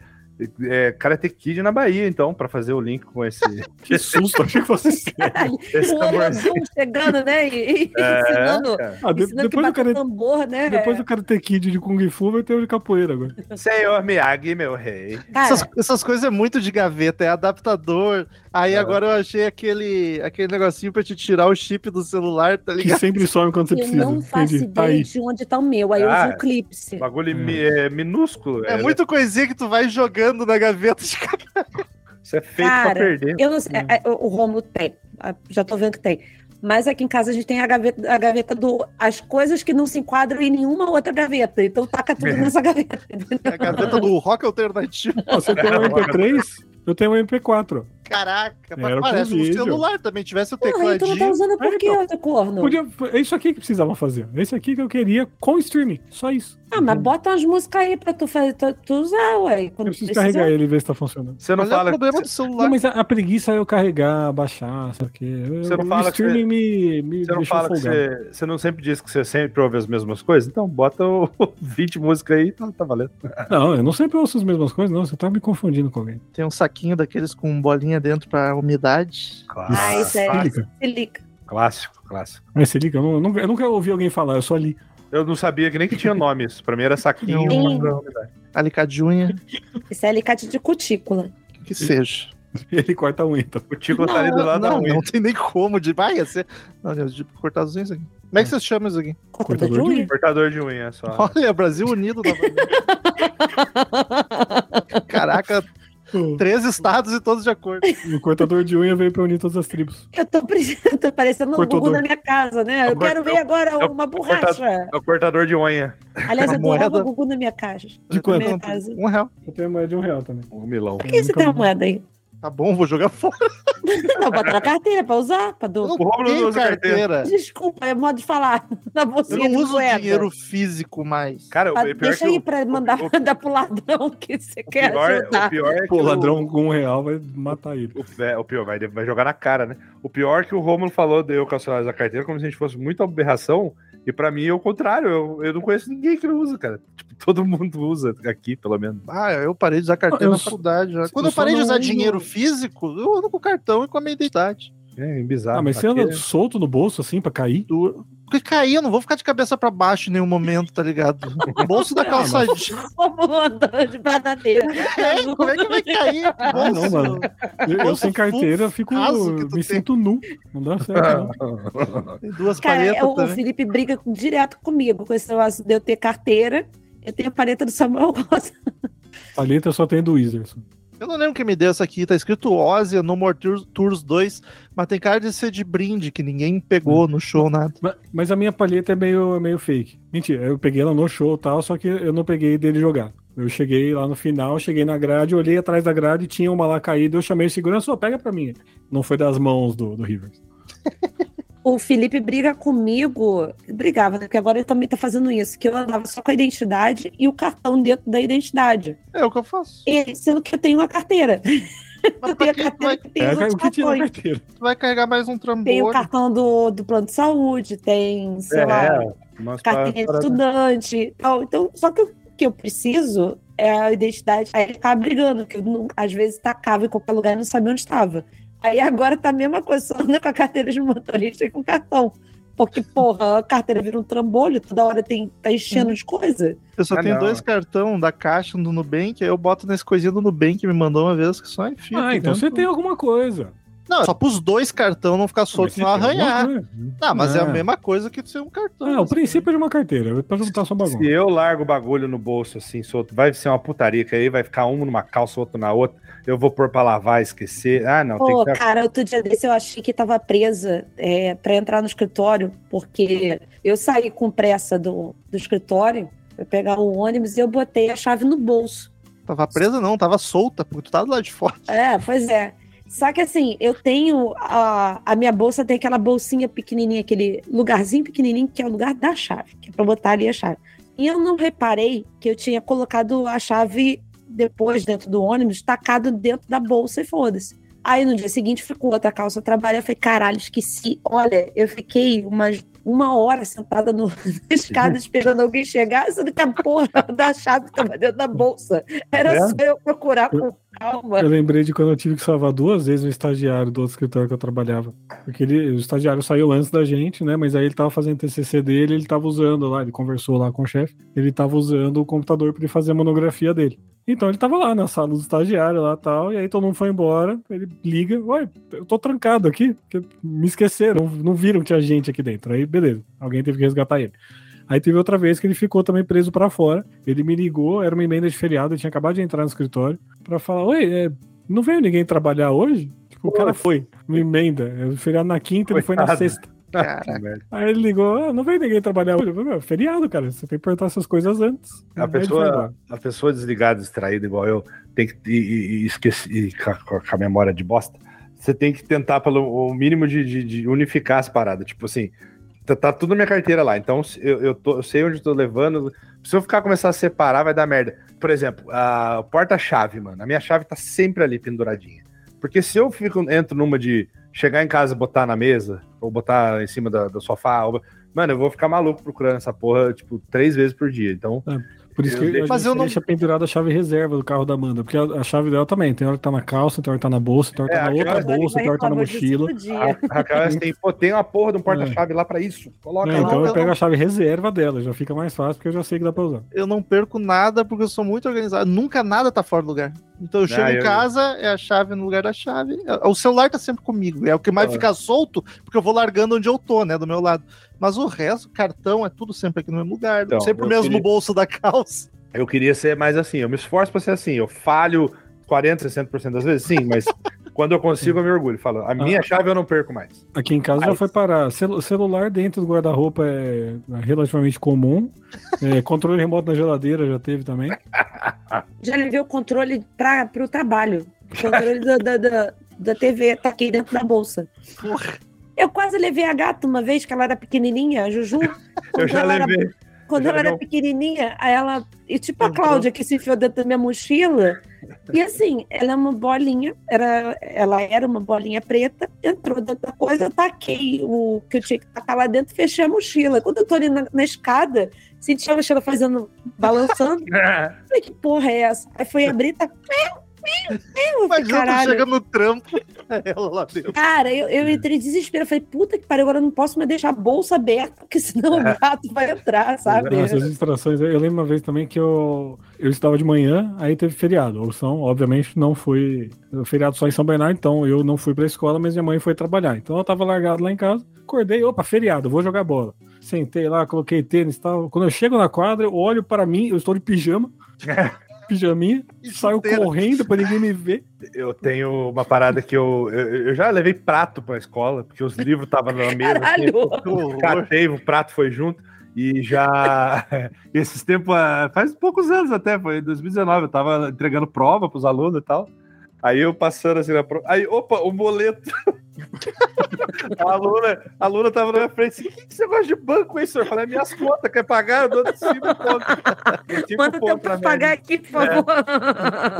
É, Karate Kid na Bahia, então, pra fazer o link com esse.
Que susto, achei que fosse sério.
esse tamborzinho.
Chegando, né? E, e
É,
ensinando.
Ah, de-
ensinando que
depois, cara,
tambor, né?
depois do Karate Kid de Kung Fu, vai ter o de capoeira agora.
Senhor Miyagi, meu rei.
Cara,
Essas, essas coisas é muito de gaveta, é adaptador. Aí
É.
agora eu achei aquele, aquele negocinho pra te tirar o chip do celular, tá
Que
ligado?
sempre some quando você
eu
precisa.
não faço
Entendi. Tá
ideia
aí.
de onde tá o meu. Aí eu
Ah,
uso o Clipse.
Bagulho
Hum.
é, minúsculo.
É muito coisinha que tu vai jogando na gaveta de cada
Isso é feito pra
Cara,
perder.
Eu não sei, é, é, o Romulo tem. Ah, Já tô vendo que tem. Mas aqui em casa a gente tem a gaveta, a gaveta do. As coisas que não se enquadram em nenhuma outra gaveta. Então taca tudo nessa gaveta. entendeu?
a gaveta do rock alternativo.
Você tem um MP3, eu tenho um MP4.
Caraca,
Era
parece um celular também. Tivesse o
Porra, então não tá
tecladinho.
usando por
É,
quê,
então.
outro corno?
Podia, é isso aqui que precisava fazer. Esse aqui que eu queria com streaming. Só isso.
Ah, mas bota umas músicas aí pra tu, fazer, tu, tu usar, ué.
Eu
Quando
preciso
precisar.
carregar ele e ver se tá funcionando.
Você não
Mas é o
fala.
problema do
Não,
celular.
mas a, a preguiça é eu carregar, baixar, sabe o quê? Eu-
Você não
o
fala que
streaming
você-
me, me
Você não fala que
folgado.
você, você não sempre diz que você sempre ouve as mesmas coisas? Então bota o 20 músicas aí, tá, tá valendo.
Não, eu não sempre ouço as mesmas coisas, não. Você tá me confundindo com alguém.
Tem um saquinho daqueles com bolinha dentro pra umidade.
Ah, isso é.
Silica.
Silica.
Clássico, clássico.
Mas se liga, eu, não- eu nunca, eu nunca ouvi alguém falar, eu só li.
Eu não sabia que nem que tinha nome isso. Pra mim era saquinho.
Sim.
Alicate de unha,
Isso é alicate de cutícula.
que seja.
Ele corta a unha, então.
O Tico tá ali do lado da
não,
unha.
não tem nem como de. Vai, ia ser. Não, Deus, de cortar as unhas aqui. Como é que vocês chamam isso aqui?
Cortador de
Cortador de
unha.
Cortador de unha só.
Olha, Brasil unido novamente. Três estados e todos de acordo.
O cortador de unha veio pra unir todas as tribos.
Eu tô, eu tô parecendo um
Cortador.
Gugu na minha casa, né? Eu
É
quero ver agora
é
uma borracha.
É o cortador de unha.
Aliás, eu
Uma
adorava
moeda.
o Gugu na minha casa.
De quanto?
Um real.
Eu tenho moeda de um real também.
Um milão.
Por que você tem uma moeda aí?
Tá bom, vou jogar fora.
Não, bota na carteira pra usar. Pra
Eu
do...
não tenho
carteira.
carteira.
Desculpa, é modo de falar. Na
Eu não uso
moeda.
dinheiro físico mais.
Cara, o
Ah,
pior
deixa aí
o-
pra mandar
o-
mandar pro ladrão que você
O
quer
pior,
ajudar.
o pior é que
Pô,
o-
ladrão com um real vai matar ele.
O, é, o pior, vai, vai jogar na cara, né? O pior é que o Romulo falou de eu cancelar a carteira como se a gente fosse muito aberração. E pra mim é o contrário. Eu, eu não conheço ninguém que não usa, cara. Tipo, todo mundo usa aqui, pelo menos.
Ah, eu parei de usar carteira
Eu
na faculdade. já. Quando
eu
parei de usar dinheiro físico, eu ando com o cartão e com a minha identidade.
É bizarro.
Ah, mas você anda
é-
solto no bolso assim pra cair?
Do- Porque cair, eu não vou ficar de cabeça pra baixo em nenhum momento, tá ligado? Bolso da calça jeans.
Como andando de banadeira.
É, como é que vai cair?
Ah, não, mano. Eu, eu sem carteira fico. Me
tem.
sinto nu. Não dá certo, não.
Tem duas
Cara, é, o, o. Felipe briga com- direto comigo com esse negócio de eu ter carteira. Eu tenho a paleta do Samuel Rosa.
Paleta só tem do Wizards.
Eu não lembro quem me deu essa aqui. Tá escrito Ozzy, No More Tours, Tours 2, mas tem cara de ser de brinde, que ninguém pegou no show, nada.
Mas, mas a minha paleta é meio, é meio fake. Mentira, eu peguei ela no show e tal, só que eu não peguei dele jogar. Eu cheguei lá no final, cheguei na grade, olhei atrás da grade, tinha uma lá caída, eu chamei o segurança, ó, pega pra mim. Não foi das mãos do, do Rivers.
O Felipe briga comigo. Brigava, né? Porque agora ele também tá fazendo isso. Que eu andava só com a identidade e o cartão dentro da identidade.
É o que eu faço.
Ele, sendo que eu tenho uma carteira.
Mas
Eu tenho a carteira
vai,
que tem
É
os cartões.
carteira.
tu vai carregar mais um
Tem o
trambolho?
cartão do, do plano de saúde, tem, sei lá,
É, umas
carteirinha de estudante. e tal. Então, só que o que eu preciso é a identidade. Aí ele ficava brigando, que eu às vezes tacava em qualquer lugar e não sabia onde estava. Aí agora tá a mesma coisa, só anda com a carteira de motorista e com cartão. Porque, porra, a carteira vira um trambolho, toda hora tem, tá enchendo de coisa.
Eu só
Ah,
tenho
não.
dois cartão da caixa do Nubank, aí eu boto nesse coisinha do Nubank que me mandou uma vez que só enfia.
Ah, então você tem alguma coisa.
Não, só pros dois cartão não ficar solto e não arranhar.
coisa.
Não, mas é a
Ah.
mesma coisa que ser um cartão.
Ah, o princípio é de uma carteira, é pra juntar sua bagunça.
Se eu largo o bagulho no bolso assim, solto, vai ser uma putaria, que aí vai ficar um numa calça, outro na outra. Eu vou pôr pra lavar, esquecer. Ah, não, tem
Pô,
que ter.
cara, outro dia desse eu achei que tava presa é, para entrar no escritório, porque eu saí com pressa do, do escritório pra pegar o ônibus e eu botei a chave no bolso.
Tava presa não, tava solta, porque tu tava do lado de fora.
É, pois é. Só que assim, eu tenho. A, a minha bolsa tem aquela bolsinha pequenininha, aquele lugarzinho pequenininho que é o lugar da chave, que é pra botar ali a chave. E eu não reparei que eu tinha colocado a chave depois dentro do ônibus, tacado dentro da bolsa e foda-se. Aí no dia seguinte fui com outra calça trabalho, eu falei, caralho, esqueci. Olha, eu fiquei umas uma hora sentada no, na escada esperando alguém chegar, sendo que a porra da chave estava dentro da bolsa. Era
É?
só eu procurar com calma.
Eu lembrei de quando eu tive que salvar duas vezes um estagiário do outro escritório que eu trabalhava. Porque ele, o estagiário saiu antes da gente, né? Mas aí ele tava fazendo TCC dele, ele tava usando lá, ele conversou lá com o chefe, ele tava usando o computador para ele fazer a monografia dele. Então ele tava lá na sala do estagiário lá tal, e aí todo mundo foi embora, ele liga, ué, eu tô trancado aqui, me esqueceram, não viram que tinha gente aqui dentro. Aí beleza, alguém teve que resgatar ele. Aí teve outra vez que ele ficou também preso pra fora. Ele me ligou, era uma emenda de feriado, eu tinha acabado de entrar no escritório, pra falar: Oi, é, não veio ninguém trabalhar hoje? Tipo, o cara foi, uma emenda. Eu feriado na quinta, ele foi na
Coitado.
sexta.
Cara,
Merda.
Aí ele ligou: ah, não veio ninguém trabalhar hoje. Eu falei, "Meu, feriado, cara, você tem que perguntar essas coisas antes.
A pessoa, a pessoa desligada, distraída igual eu, tem que e, e- e esquecer e com, a, com a memória de bosta. Você tem que tentar pelo o mínimo de, de- de unificar as paradas. Tipo assim, tá, tá tudo na minha carteira lá. Então eu, eu, tô- eu sei onde eu tô levando. Se eu ficar começar a separar, vai dar merda. Por exemplo, a porta-chave, mano. A minha chave tá sempre ali penduradinha. Porque se eu fico, entro numa de chegar em casa botar na mesa, ou botar em cima da- do sofá, ou- mano, eu vou ficar maluco procurando essa porra, tipo, três vezes por dia. Então,
Por isso
Eu
que
Mas eu não-
deixa pendurada a chave reserva do carro da Amanda, porque a, a chave dela também, tem hora que tá na calça, tem hora que tá na bolsa, tem hora que
É,
tá na outra bolsa, tem hora que tá na mochila.
dia.
A Raquel pô, tem uma porra de um porta-chave lá pra isso. Coloca
Não,
lá.
então eu
eu
pego
não-
a chave reserva dela, já fica mais fácil, porque eu já sei que dá pra usar.
eu não perco nada porque eu sou muito organizado. Nunca nada tá fora do lugar. Então eu chego
Ah,
em
eu-
casa, é a chave no lugar da chave. É- O celular tá sempre comigo. É o que mais
Ah.
fica solto, porque eu vou largando onde eu tô, né? Do meu lado. Mas o resto, cartão, é tudo sempre aqui no mesmo lugar.
Então,
sempre o mesmo
queria-
bolso da calça.
Eu queria ser mais assim, eu me esforço pra ser assim. Eu falho 40, 60% das vezes, sim, mas quando eu consigo, eu me orgulho. Falo, a minha chave eu não perco mais.
Aqui em casa já
Mas-
foi parar. Celu- celular dentro do guarda-roupa é relativamente comum. É, controle remoto na geladeira já teve também.
Já levei o controle para o trabalho. O controle da, da, da, da TV tá aqui dentro da bolsa. Eu quase levei a gata uma vez, que ela era pequenininha, a Juju.
Eu
Quando
já
ela era-
levei.
Quando
já
ela era
levei um-
pequenininha, ela. E tipo a. Cláudia, que se enfiou dentro da minha mochila. E assim, ela é uma bolinha, era, ela era uma bolinha preta, entrou dentro da coisa, eu taquei o que eu tinha que tacar lá dentro, fechei a mochila. Quando eu tô ali na, na escada, senti a mochila fazendo, balançando. Falei, que porra é essa? Aí fui abrir, tá.
Imagina tu
Caralho.
chega no trampo, ela lá dentro.
Cara, eu, eu entrei em desespero. Falei, puta que pariu, agora eu não posso mais deixar a bolsa aberta, porque senão o gato vai entrar, sabe?
Essas distrações. Eu lembro uma vez também que eu, eu estava de manhã, aí teve feriado. Ou são, obviamente, não foi feriado só em São Bernardo, então eu não fui pra escola, mas minha mãe foi trabalhar. Então eu tava largado lá em casa, acordei, opa, feriado, vou jogar bola. Sentei lá, coloquei tênis e tal. Quando eu chego na quadra, eu olho para mim, eu estou de pijama, pijaminha,
E
saio
chuteira.
correndo pra ninguém me ver.
Eu tenho uma parada que eu, eu, eu já levei prato pra escola, porque os livros estavam na mesa. assim,
Caralho!
catei, o prato foi junto. E já. Esses tempos, ah, faz poucos anos até, foi em 2019, eu tava entregando prova pros alunos e tal. Aí eu passando assim na prova. Aí, opa, o boleto. a, aluna, a aluna tava na minha frente assim: o que, que você gosta de banco, hein, senhor? Eu falei, "É minhas contas, quer pagar? Eu dou de cinco pontos. Cinco
Manda
pontos
pra pagar aqui, por favor.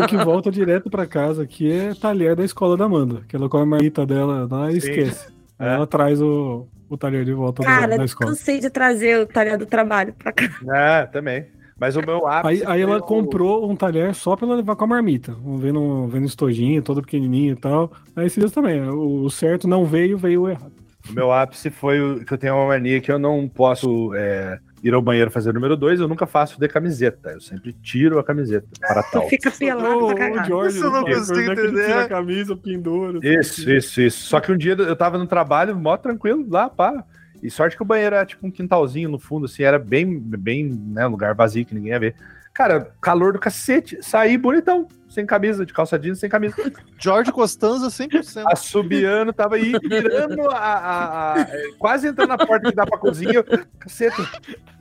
O que volta direto pra casa aqui é talher da escola da Amanda, que ela come a marmita dela lá e
Sim.
esquece. Aí
É.
ela traz o, o talher de volta da,
Cara,
da escola.
cansei de trazer o talher do trabalho pra cá.
É, também. Mas o meu ápice.
Aí, aí ela
o-
comprou um talher só pra ela levar com a marmita. Vendo, vendo estojinho, todo pequenininho e tal. Aí esses dias também. O, certo não veio, veio o errado.
O meu ápice foi o que eu tenho uma mania que eu não posso é, ir ao banheiro fazer o número dois, eu nunca faço de camiseta. Eu sempre tiro a camiseta para
Tu
tal.
fica pelado pra cagar.
George,
Isso eu não consigo entender.
Tira a camisa, pendura.
Isso, isso, isso. Só que um dia eu tava no trabalho, mó tranquilo, lá, pá. E sorte que o banheiro era tipo um quintalzinho no fundo, assim, era bem, bem, né, lugar vazio que ninguém ia ver. Cara, calor do cacete, saí bonitão, sem camisa, de calça jeans, sem camisa.
George Costanza 100%.
Assobiando, tava aí virando a, a- a- quase entrando na porta que dá pra cozinha. Caceta.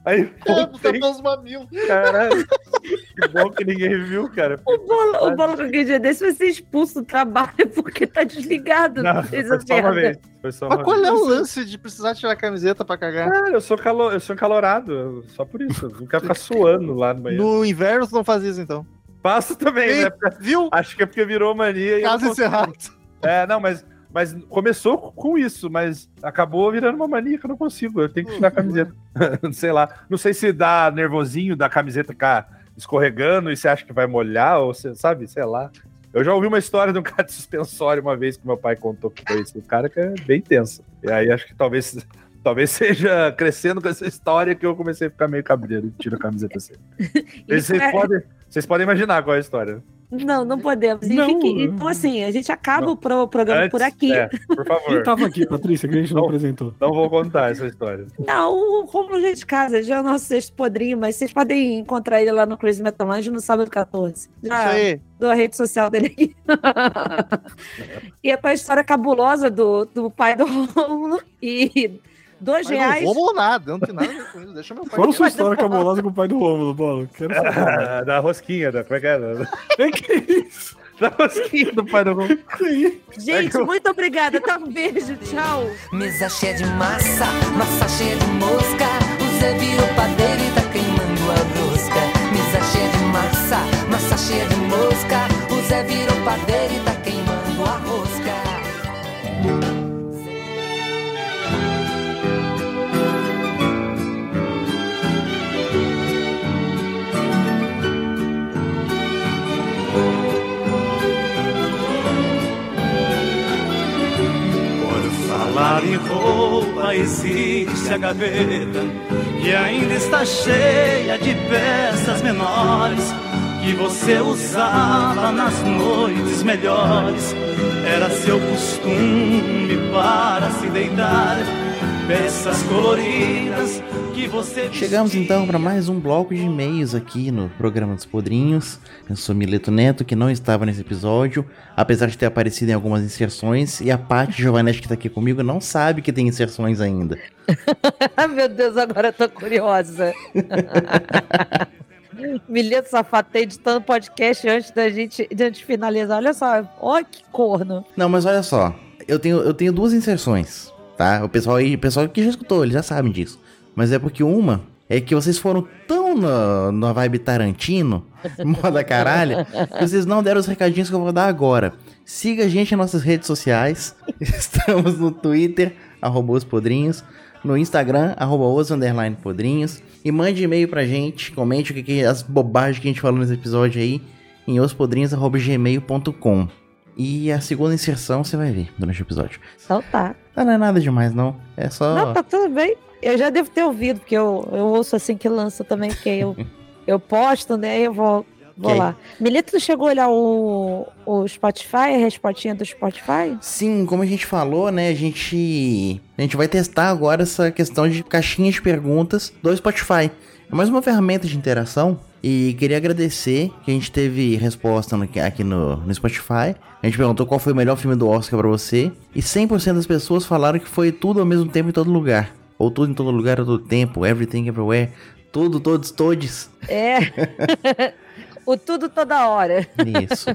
Aí, voltei,
os mamilos.
caralho. Que bom que ninguém viu, cara.
O Bola, o Bola qualquer dia desse vai ser expulso do trabalho porque tá desligado.
Não, foi só uma vez. Foi só uma
Mas qual
vez.
é o lance de precisar tirar a camiseta pra cagar?
Cara, eu sou, calo... eu sou encalorado, só por isso. Eu não quero ficar suando lá no banheiro.
No inverno tu não faz isso, então.
Passo também,
Ei,
né?
Viu?
Acho que é porque virou mania.
Caso encerrado.
É, não, mas, mas começou com isso, mas acabou virando uma mania que eu não consigo. Eu tenho que tirar a camiseta. sei lá. Não sei se dá nervosinho da camiseta ficar escorregando e você acha que vai molhar, ou você sabe, sei lá. Eu já ouvi uma história de um cara de suspensório uma vez que meu pai contou que foi isso. O cara que é bem tenso. E aí acho que talvez. Talvez seja crescendo com essa história que eu comecei a ficar meio cabreiro e tiro a camiseta assim.
Isso
Vocês,
é-
podem, vocês podem imaginar qual é a história.
Não, não podemos.
Não.
Então, assim, a gente acaba o pro- programa por
Antes,
aqui.
é, por
Quem
favor.
tava aqui, Patrícia, que a gente não
Não.
apresentou?
Não vou contar essa história.
Não, o Romulo Gente de Casa já é o nosso sexto podrinho, mas vocês podem encontrar ele lá no Crazy Metal Lounge no sábado 14.
Isso
Já
aí.
dou a rede social dele aqui. e é com a história cabulosa do, do pai do Romulo. E dois
Mas
reais.
não nada, eu não tem nada a ver com isso. Deixa meu pai.
Fala
quieto.
sua história cabulosa com o pai do Rômulo, Bola. Quero saber.
Ah, da rosquinha, da, como é que é? Da,
que isso?
da rosquinha do pai do
isso?
Gente, muito obrigada. Tá um beijo, tchau.
Mesa cheia de massa, massa cheia de mosca. O Zé virou padeiro e tá queimando a rosca. Mesa cheia de massa, massa cheia de mosca. O Zé virou padeiro e tá
Falar em roupa, existe a gaveta que ainda está cheia de peças menores que você usava nas noites melhores. Era seu costume para se deitar, peças coloridas que você
Chegamos então para mais um bloco de e-mails aqui no programa dos Podrinhos. Eu sou Mileto Neto, que não estava nesse episódio, apesar de ter aparecido em algumas inserções, e a Paty Giovanetti que tá aqui comigo não sabe que tem inserções ainda.
Ai, meu Deus, agora eu tô curiosa. Milheto safado tá editando podcast antes da gente, de finalizar. Olha só, ó que corno.
Não, mas olha só, eu tenho, eu tenho duas inserções, tá? O pessoal aí, o pessoal que já escutou, eles já sabem disso. Mas é porque uma é que vocês foram tão na, na vibe Tarantino, moda caralho, que vocês não deram os recadinhos que eu vou dar agora. Siga a gente nas nossas redes sociais. Estamos no Twitter, arroba os podrinhos, no Instagram, arroba os underline podrinhos. E mande e-mail pra gente, comente o que, que as bobagens que a gente falou nesse episódio aí em ospodrinhos.gmail.com. E a segunda inserção você vai ver durante o episódio.
Tá.
Ah, não é nada demais, não. É só.
Não, tá tudo bem. Eu já devo ter ouvido, porque eu, eu ouço assim que lança também, porque eu, eu posto, né? Eu vou, vou lá. Milito, tu chegou a olhar o, o Spotify, a respostinha do Spotify?
Sim, como a gente falou, né? A gente. A gente vai testar agora essa questão de caixinhas de perguntas do Spotify. É mais uma ferramenta de interação. E queria agradecer que a gente teve resposta no- aqui no, no Spotify. A gente perguntou qual foi o melhor filme do Oscar pra você. E 100% das pessoas falaram que foi tudo ao mesmo tempo em todo lugar. Ou tudo em todo lugar, a todo tempo. Everything, everywhere. Tudo, todos, todes.
É. o tudo toda hora.
Isso.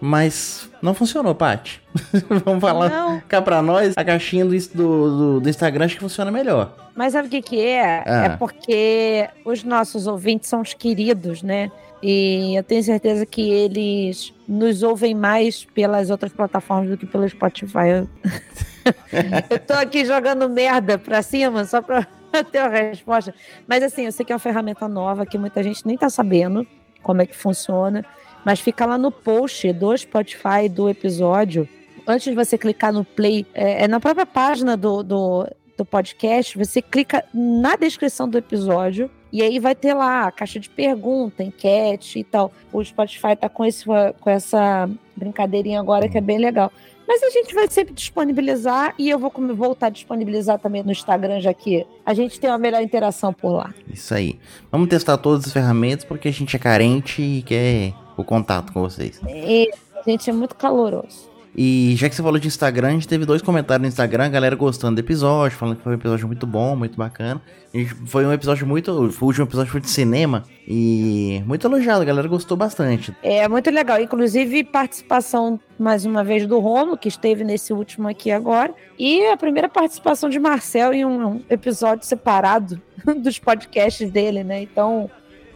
Mas não funcionou, Paty. Vamos falar
Não.
cá pra nós. A caixinha do, do, do- Instagram acho que funciona melhor.
Mas sabe o que que é?
Ah.
É porque os nossos ouvintes são os queridos, né? E eu tenho certeza que eles nos ouvem mais pelas outras plataformas do que pelo Spotify. Eu, eu tô aqui jogando merda pra cima só pra ter a resposta. Mas assim, eu sei que é uma ferramenta nova que muita gente nem tá sabendo como é que funciona. Mas fica lá no post do Spotify do episódio. Antes de você clicar no play, é, é na própria página do, do, do podcast, você clica na descrição do episódio e aí vai ter lá a caixa de pergunta, enquete e tal. O Spotify tá com, esse, com essa brincadeirinha agora que é bem legal. Mas a gente vai sempre disponibilizar e eu vou voltar a disponibilizar também no Instagram, já que a gente tem uma melhor interação por lá.
Isso aí. Vamos testar todas as ferramentas porque a gente é carente e quer o contato com vocês.
E a gente é muito caloroso.
E já que você falou de Instagram, a gente teve dois comentários no Instagram, a galera gostando do episódio, falando que foi um episódio muito bom, muito bacana. Gente- foi um episódio muito. O último episódio foi de cinema e muito elogiado, a galera gostou bastante.
É muito legal. Inclusive, participação, mais uma vez, do Romo, que esteve nesse último aqui agora. E a primeira participação de Marcel em um episódio separado dos podcasts dele, né? Então,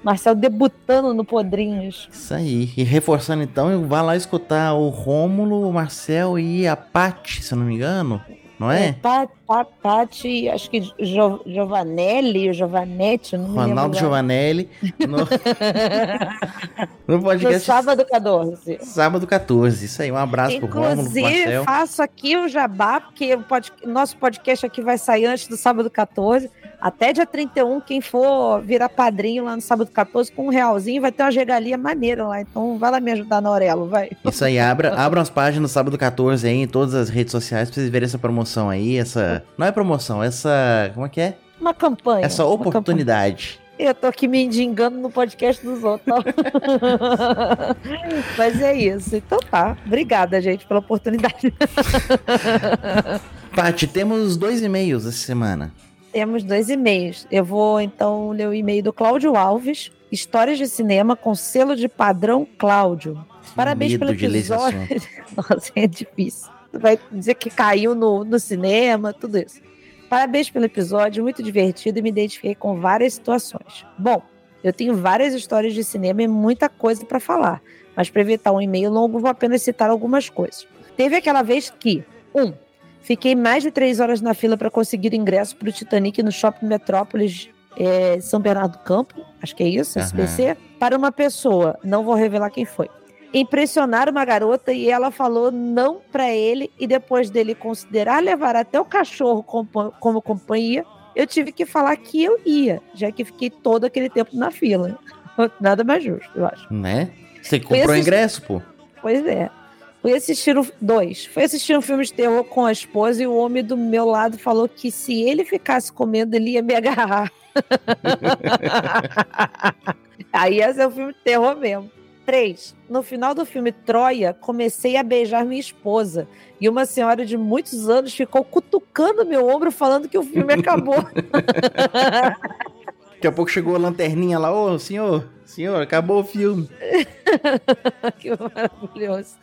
Marcel debutando no Podrinhos.
Isso aí. E reforçando então, vá lá escutar o Rômulo, o Marcel e a Paty, se eu não me engano. Não é?
Pa, pa, Pati, acho que jo, Giovanelli, Giovanetti, não
Ronaldo. Giovanelli no, no
No
podcast
sábado 14.
sábado 14. Isso aí, um abraço pro Rômulo, pro
Inclusive,
Marcel.
faço aqui o jabá, porque o pod- nosso podcast aqui vai sair antes do sábado 14. Até dia 31, quem for virar padrinho lá no sábado 14 com um realzinho, vai ter uma regalia maneira lá. Então vai lá me ajudar na Aurelo, vai.
Isso aí, abra, abram as páginas no sábado 14 aí em todas as redes sociais pra vocês verem essa promoção aí, essa... Não é promoção, essa... Como é que é?
Uma campanha.
Essa oportunidade.
Eu tô aqui me indigando no podcast dos outros. ó. Mas é isso. Então tá. Obrigada, gente, pela oportunidade.
Paty, temos dois e-mails essa semana.
Temos dois e-mails. Eu vou então ler o e-mail do Cláudio Alves, Histórias de Cinema com selo de padrão Cláudio. Parabéns
Medo
pelo episódio. Nossa, é difícil. Vai dizer que caiu no, no cinema, tudo isso. Parabéns pelo episódio, muito divertido e me identifiquei com várias situações. Bom, eu tenho várias histórias de cinema e muita coisa para falar, mas para evitar um e-mail longo, vou apenas citar algumas coisas. Teve aquela vez que, um, fiquei mais de três horas na fila para conseguir ingresso para o Titanic no Shopping Metrópolis é, São Bernardo do Campo, acho que é isso,
Aham.
SBC, para uma pessoa, não vou revelar quem foi impressionar uma garota e ela falou não pra ele e depois dele considerar levar até o cachorro como companhia, eu tive que falar que eu ia, já que fiquei todo aquele tempo na fila. Nada mais justo, eu acho.
Né? Você comprou o ingresso, pô?
Pois é. Fui assistir um, dois. Fui assistir um filme de terror com a esposa e o homem do meu lado falou que se ele ficasse comendo, ele ia me agarrar. Aí esse é o filme de terror mesmo. Três. No final do filme Troia, comecei a beijar minha esposa. E uma senhora de muitos anos ficou cutucando meu ombro, falando que o filme acabou.
Daqui a pouco chegou a lanterninha lá, ô senhor, senhor, acabou o filme.
que maravilhoso.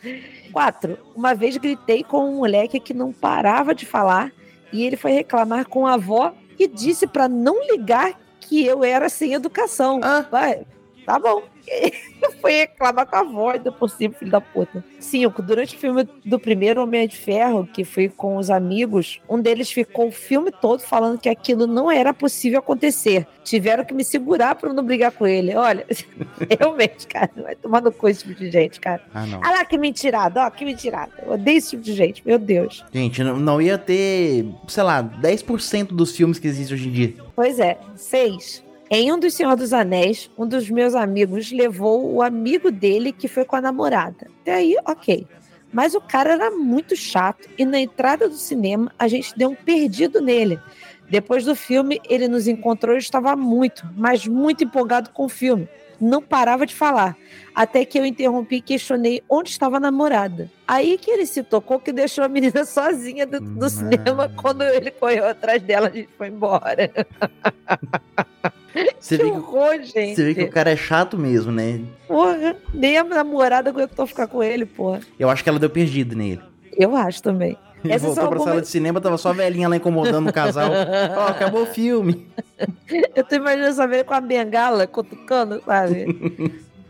Quatro. Uma vez gritei com um moleque que não parava de falar e ele foi reclamar com a avó e disse para não ligar que eu era sem educação.
Ah.
Vai, tá bom. foi reclamar com a avó, ainda por cima, filho da puta. Cinco. Durante o filme do primeiro Homem de Ferro, que fui com os amigos, um deles ficou o filme todo falando que aquilo não era possível acontecer. Tiveram que me segurar para não brigar com ele. Olha, realmente, cara, vai tomar no cu esse tipo de gente, cara.
Ah, não.
Ah lá, que mentirada, ó, que mentirada. Eu odeio esse tipo de gente, meu Deus.
Gente, não, não ia ter, sei lá, 10% dos filmes que existem hoje em dia.
Pois é. Seis. Em um dos Senhor dos Anéis, um dos meus amigos levou o amigo dele que foi com a namorada. Até aí, ok. Mas o cara era muito chato e na entrada do cinema a gente deu um perdido nele. Depois do filme, ele nos encontrou e estava muito, mas muito empolgado com o filme. Não parava de falar. Até que eu interrompi e questionei onde estava a namorada. Aí que ele se tocou que deixou a menina sozinha do, do cinema. Quando ele correu atrás dela, a gente foi embora.
Você
que
vê que,
horror, gente.
você vê que o cara é chato mesmo, né?
Porra, nem a namorada aguentou ficar com ele, porra.
Eu acho que ela deu perdido nele.
Eu acho também.
Ele
Essas
voltou pra sala
algumas-
de cinema, tava só a velhinha lá incomodando o casal. Ó, acabou o filme.
Eu tô imaginando essa velha com a bengala cutucando, sabe?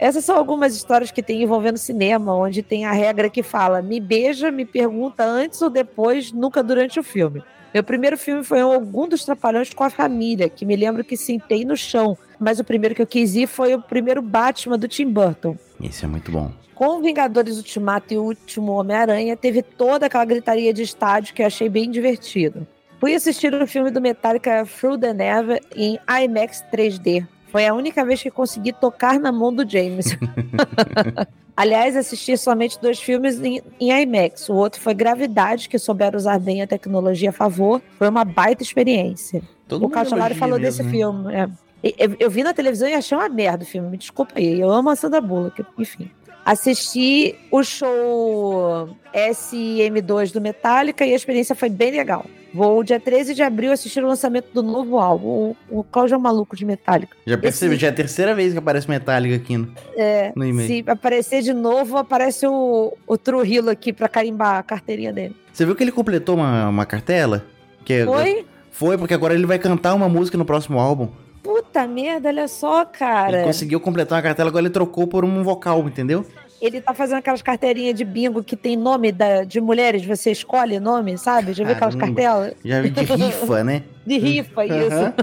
Essas são algumas histórias que tem envolvendo cinema, onde tem a regra que fala: me beija, me pergunta antes ou depois, nunca durante o filme. Meu primeiro filme foi algum dos Trapalhões com a família, que me lembro que sentei no chão. Mas o primeiro que eu quis ir foi o primeiro Batman do Tim Burton.
Esse é muito bom.
Com Vingadores Ultimato e o Último Homem-Aranha, teve toda aquela gritaria de estádio que eu achei bem divertido. Fui assistir o filme do Metallica Through the Never em IMAX 3D. Foi a única vez que consegui tocar na mão do James. Aliás, assisti somente dois filmes em, em IMAX. O outro foi Gravidade, que souberam usar bem a tecnologia a favor. Foi uma baita experiência.
Todo
o Cachalari falou
mesmo,
desse
né?
filme. é. Eu, eu vi na televisão e achei uma merda o filme. Me desculpa aí. Eu amo a Sandra Bullock, enfim. Assisti o show SM2 do Metallica e a experiência foi bem legal. Vou dia 13 de abril assistir o lançamento do novo álbum. O, Cláudio é um maluco de Metallica.
Já percebi,
Esse-
já é a terceira vez que aparece Metallica aqui no,
É,
no e-mail.
se aparecer de novo, aparece o, o Trujillo aqui pra carimbar a carteirinha dele.
Você viu que ele completou uma, uma cartela? Que
Foi?
Foi, porque agora ele vai cantar uma música no próximo álbum.
Puta merda, olha só, cara.
Ele conseguiu completar uma cartela, agora ele trocou por um vocal, entendeu?
Ele tá fazendo aquelas carteirinhas de bingo que tem nome da, de mulheres, você escolhe nome, sabe? Já viu aquelas cartelas?
Já vi de rifa, né?
De rifa, isso.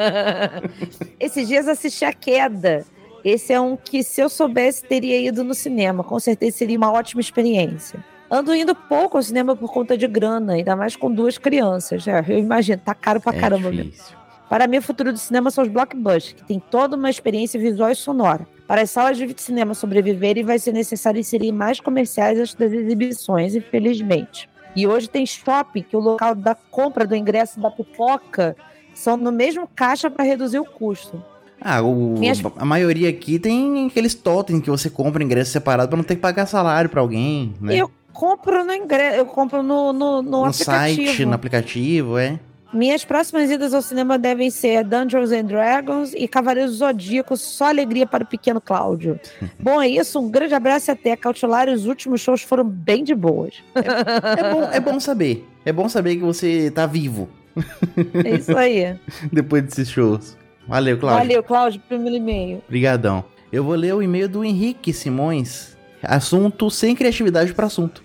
Esses dias assisti A Queda. Esse é um que, se eu soubesse, teria ido no cinema. Com certeza seria uma ótima experiência. Ando indo pouco ao cinema por conta de grana, ainda mais com duas crianças. É, eu imagino, tá caro pra
É
caramba mesmo.
difícil.
Para mim, o futuro do cinema são os blockbusters, que tem toda uma experiência visual e sonora. Para as salas de cinema sobreviverem, vai ser necessário inserir mais comerciais antes das exibições, infelizmente. E hoje tem shopping, que o local da compra do ingresso da pipoca são no mesmo caixa para reduzir o custo.
Ah, o,
Minhas-
a maioria aqui tem aqueles totens que você compra ingresso separado pra não ter que pagar salário pra alguém, né?
Eu compro no ingresso, eu compro no, no, no,
no
aplicativo.
site, no aplicativo, é.
Minhas próximas idas ao cinema devem ser Dungeons and Dragons e Cavaleiros do Zodíaco, só alegria para o pequeno Cláudio. Bom, é isso, um grande abraço e até. Cautilar, os últimos shows foram bem de boas.
É bom, é bom saber. É bom saber que você tá vivo
É isso aí.
depois desses shows. Valeu, Cláudio.
Valeu, Cláudio, primeiro e-mail.
Obrigadão. Eu vou ler o e-mail do Henrique Simões. Assunto sem criatividade para assunto.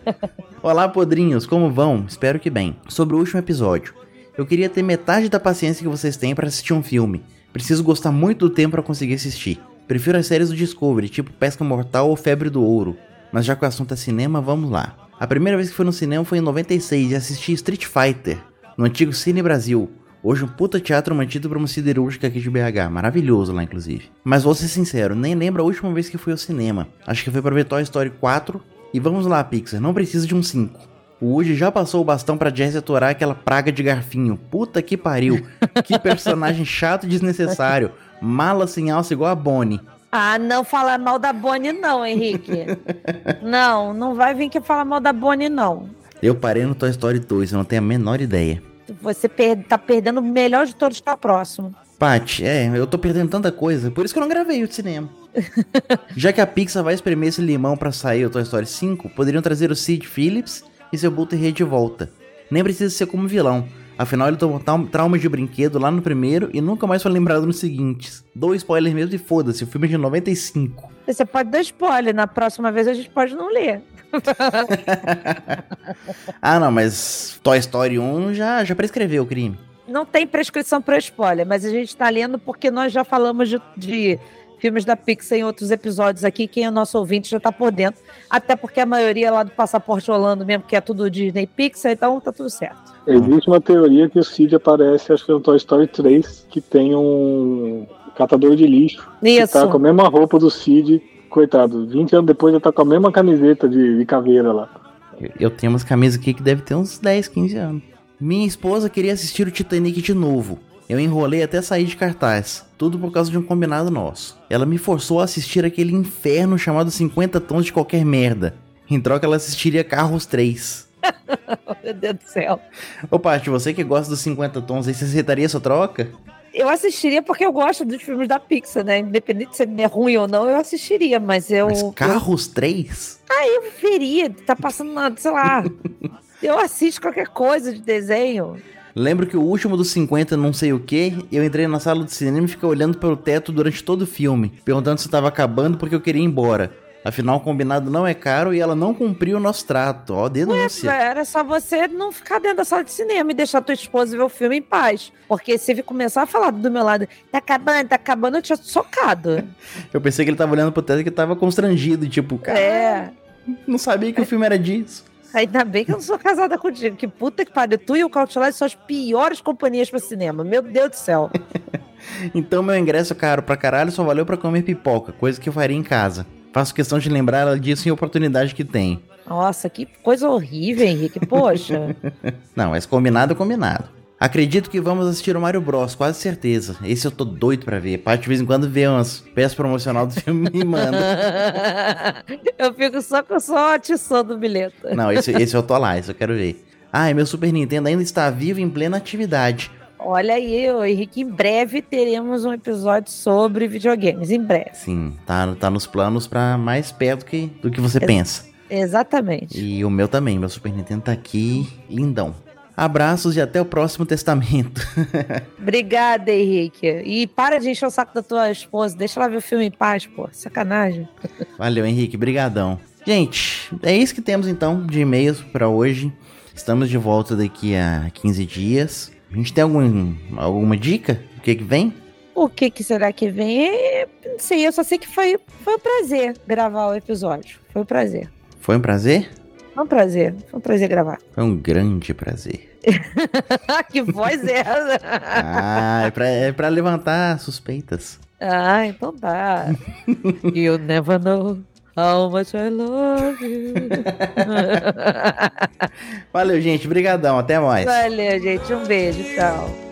Olá, podrinhos, como vão? Espero que bem. Sobre o último episódio. Eu queria ter metade da paciência que vocês têm para assistir um filme. Preciso gostar muito do tempo para conseguir assistir. Prefiro as séries do Discovery, tipo Pesca Mortal ou Febre do Ouro. Mas já que o assunto é cinema, vamos lá. A primeira vez que fui no cinema foi em 96 e assisti Street Fighter, no antigo Cine Brasil. Hoje um puta teatro mantido por uma siderúrgica aqui de BH, maravilhoso lá inclusive. Mas vou ser sincero, nem lembro a última vez que fui ao cinema. Acho que foi pra ver Toy Story 4. E vamos lá, Pixar, não precisa de um 5. O Woody já passou o bastão pra Jess atorar aquela praga de garfinho. Puta que pariu. Que personagem chato e desnecessário. Mala sem alça igual a Bonnie.
Ah, não fala mal da Bonnie, não, Henrique. não, não vai vir que falar mal da Bonnie, não.
Eu parei no Toy Story 2, eu não tenho a menor ideia.
Você per tá perdendo o melhor de todos para próximo.
Paty, é, eu tô perdendo tanta coisa, por isso que eu não gravei o de cinema. Já que a Pixar vai espremer esse limão pra sair o Toy Story 5, poderiam trazer o Sid Phillips e seu Butterhead de volta. Nem precisa ser como vilão, afinal ele tomou trau- trauma de brinquedo lá no primeiro e nunca mais foi lembrado nos seguintes. Dou spoiler mesmo e foda-se, o filme é de 95.
Você pode dar spoiler, na próxima vez a gente pode não ler.
Ah não, mas Toy Story 1 já, já prescreveu o crime.
Não tem prescrição para spoiler, mas a gente tá lendo porque nós já falamos de, de filmes da Pixar em outros episódios aqui. Quem é nosso ouvinte já tá por dentro. Até porque a maioria é lá do Passaporte Holando mesmo, que é tudo Disney Pixar, então tá tudo certo.
Existe uma teoria que o Cid aparece, acho que no Toy Story 3, que tem um catador de lixo
Isso.
que tá com a mesma roupa do Cid. Coitado, 20 anos depois ele tá com a mesma camiseta de, de caveira lá.
Eu- Eu tenho umas camisas aqui que deve ter uns 10, 15 anos. Minha esposa queria assistir o Titanic de novo. Eu enrolei até sair de cartaz. Tudo por causa de um combinado nosso. Ela me forçou a assistir aquele inferno chamado 50 Tons de Qualquer Merda. Em troca, ela assistiria Carros 3.
Meu Deus do céu.
Ô, Paty, você que gosta dos 50 Tons aí, você aceitaria essa troca?
Eu assistiria porque eu gosto dos filmes da Pixar, né? Independente se é ruim ou não, eu assistiria, mas eu.
Mas Carros 3?
Eu veria, tá passando na, sei lá. eu assisto qualquer coisa de desenho.
Lembro que o último dos 50 não sei o que, eu entrei na sala de cinema e fiquei olhando pelo teto durante todo o filme, perguntando se estava acabando porque eu queria ir embora. Afinal, o combinado não é caro e ela não cumpriu o nosso trato. Ó, denúncia.
Era só você não ficar dentro da sala de cinema e deixar tua esposa ver o filme em paz. Porque se ele começar a falar do meu lado, tá acabando, tá acabando, eu tinha socado.
Eu pensei que ele tava olhando pro teto e que tava constrangido, tipo, cara,
É.
não sabia que o filme era disso.
Ainda bem que eu não sou casada contigo. Que puta que pariu. Tu e o Cautelar são as piores companhias pra cinema. Meu Deus do céu.
Então meu ingresso caro pra caralho só valeu pra comer pipoca, coisa que eu faria em casa. Faço questão de lembrar ela disso em oportunidade que tem.
Nossa, que coisa horrível, Henrique. Poxa.
Não, mas combinado é combinado. Acredito que vamos assistir o Mario Bros, quase certeza. Esse eu tô doido pra ver. Paty de vez em quando vê umas peças promocional do filme e manda.
eu fico só com só atiçando o bilhete.
Não, esse, esse eu tô lá, esse eu quero ver. Ah, e meu Super Nintendo ainda está vivo em plena atividade.
Olha aí, Henrique, em breve teremos um episódio sobre videogames, em breve.
Sim, tá, tá nos planos pra mais perto que, do que você pensa.
Exatamente.
E o meu também, meu Super Nintendo tá aqui, lindão. Abraços e até o próximo testamento.
Obrigada, Henrique. E para de encher o saco da tua esposa. Deixa ela ver o filme em paz, pô. Sacanagem.
Valeu, Henrique. Brigadão. Gente, é isso que temos então de e-mails para hoje. Estamos de volta daqui a 15 dias. A gente tem algum, alguma dica? O que que vem?
O que que será que vem? É, não sei, eu só sei que foi, foi um prazer gravar o episódio. Foi um prazer.
Foi um prazer?
Foi um prazer. Foi um prazer gravar.
Foi um grande prazer.
que voz é essa?
ah, é pra, é pra levantar suspeitas.
Ah, então tá. you never know how much I love you.
Valeu, gente. Brigadão. Até mais.
Valeu, gente. Um beijo. Tchau.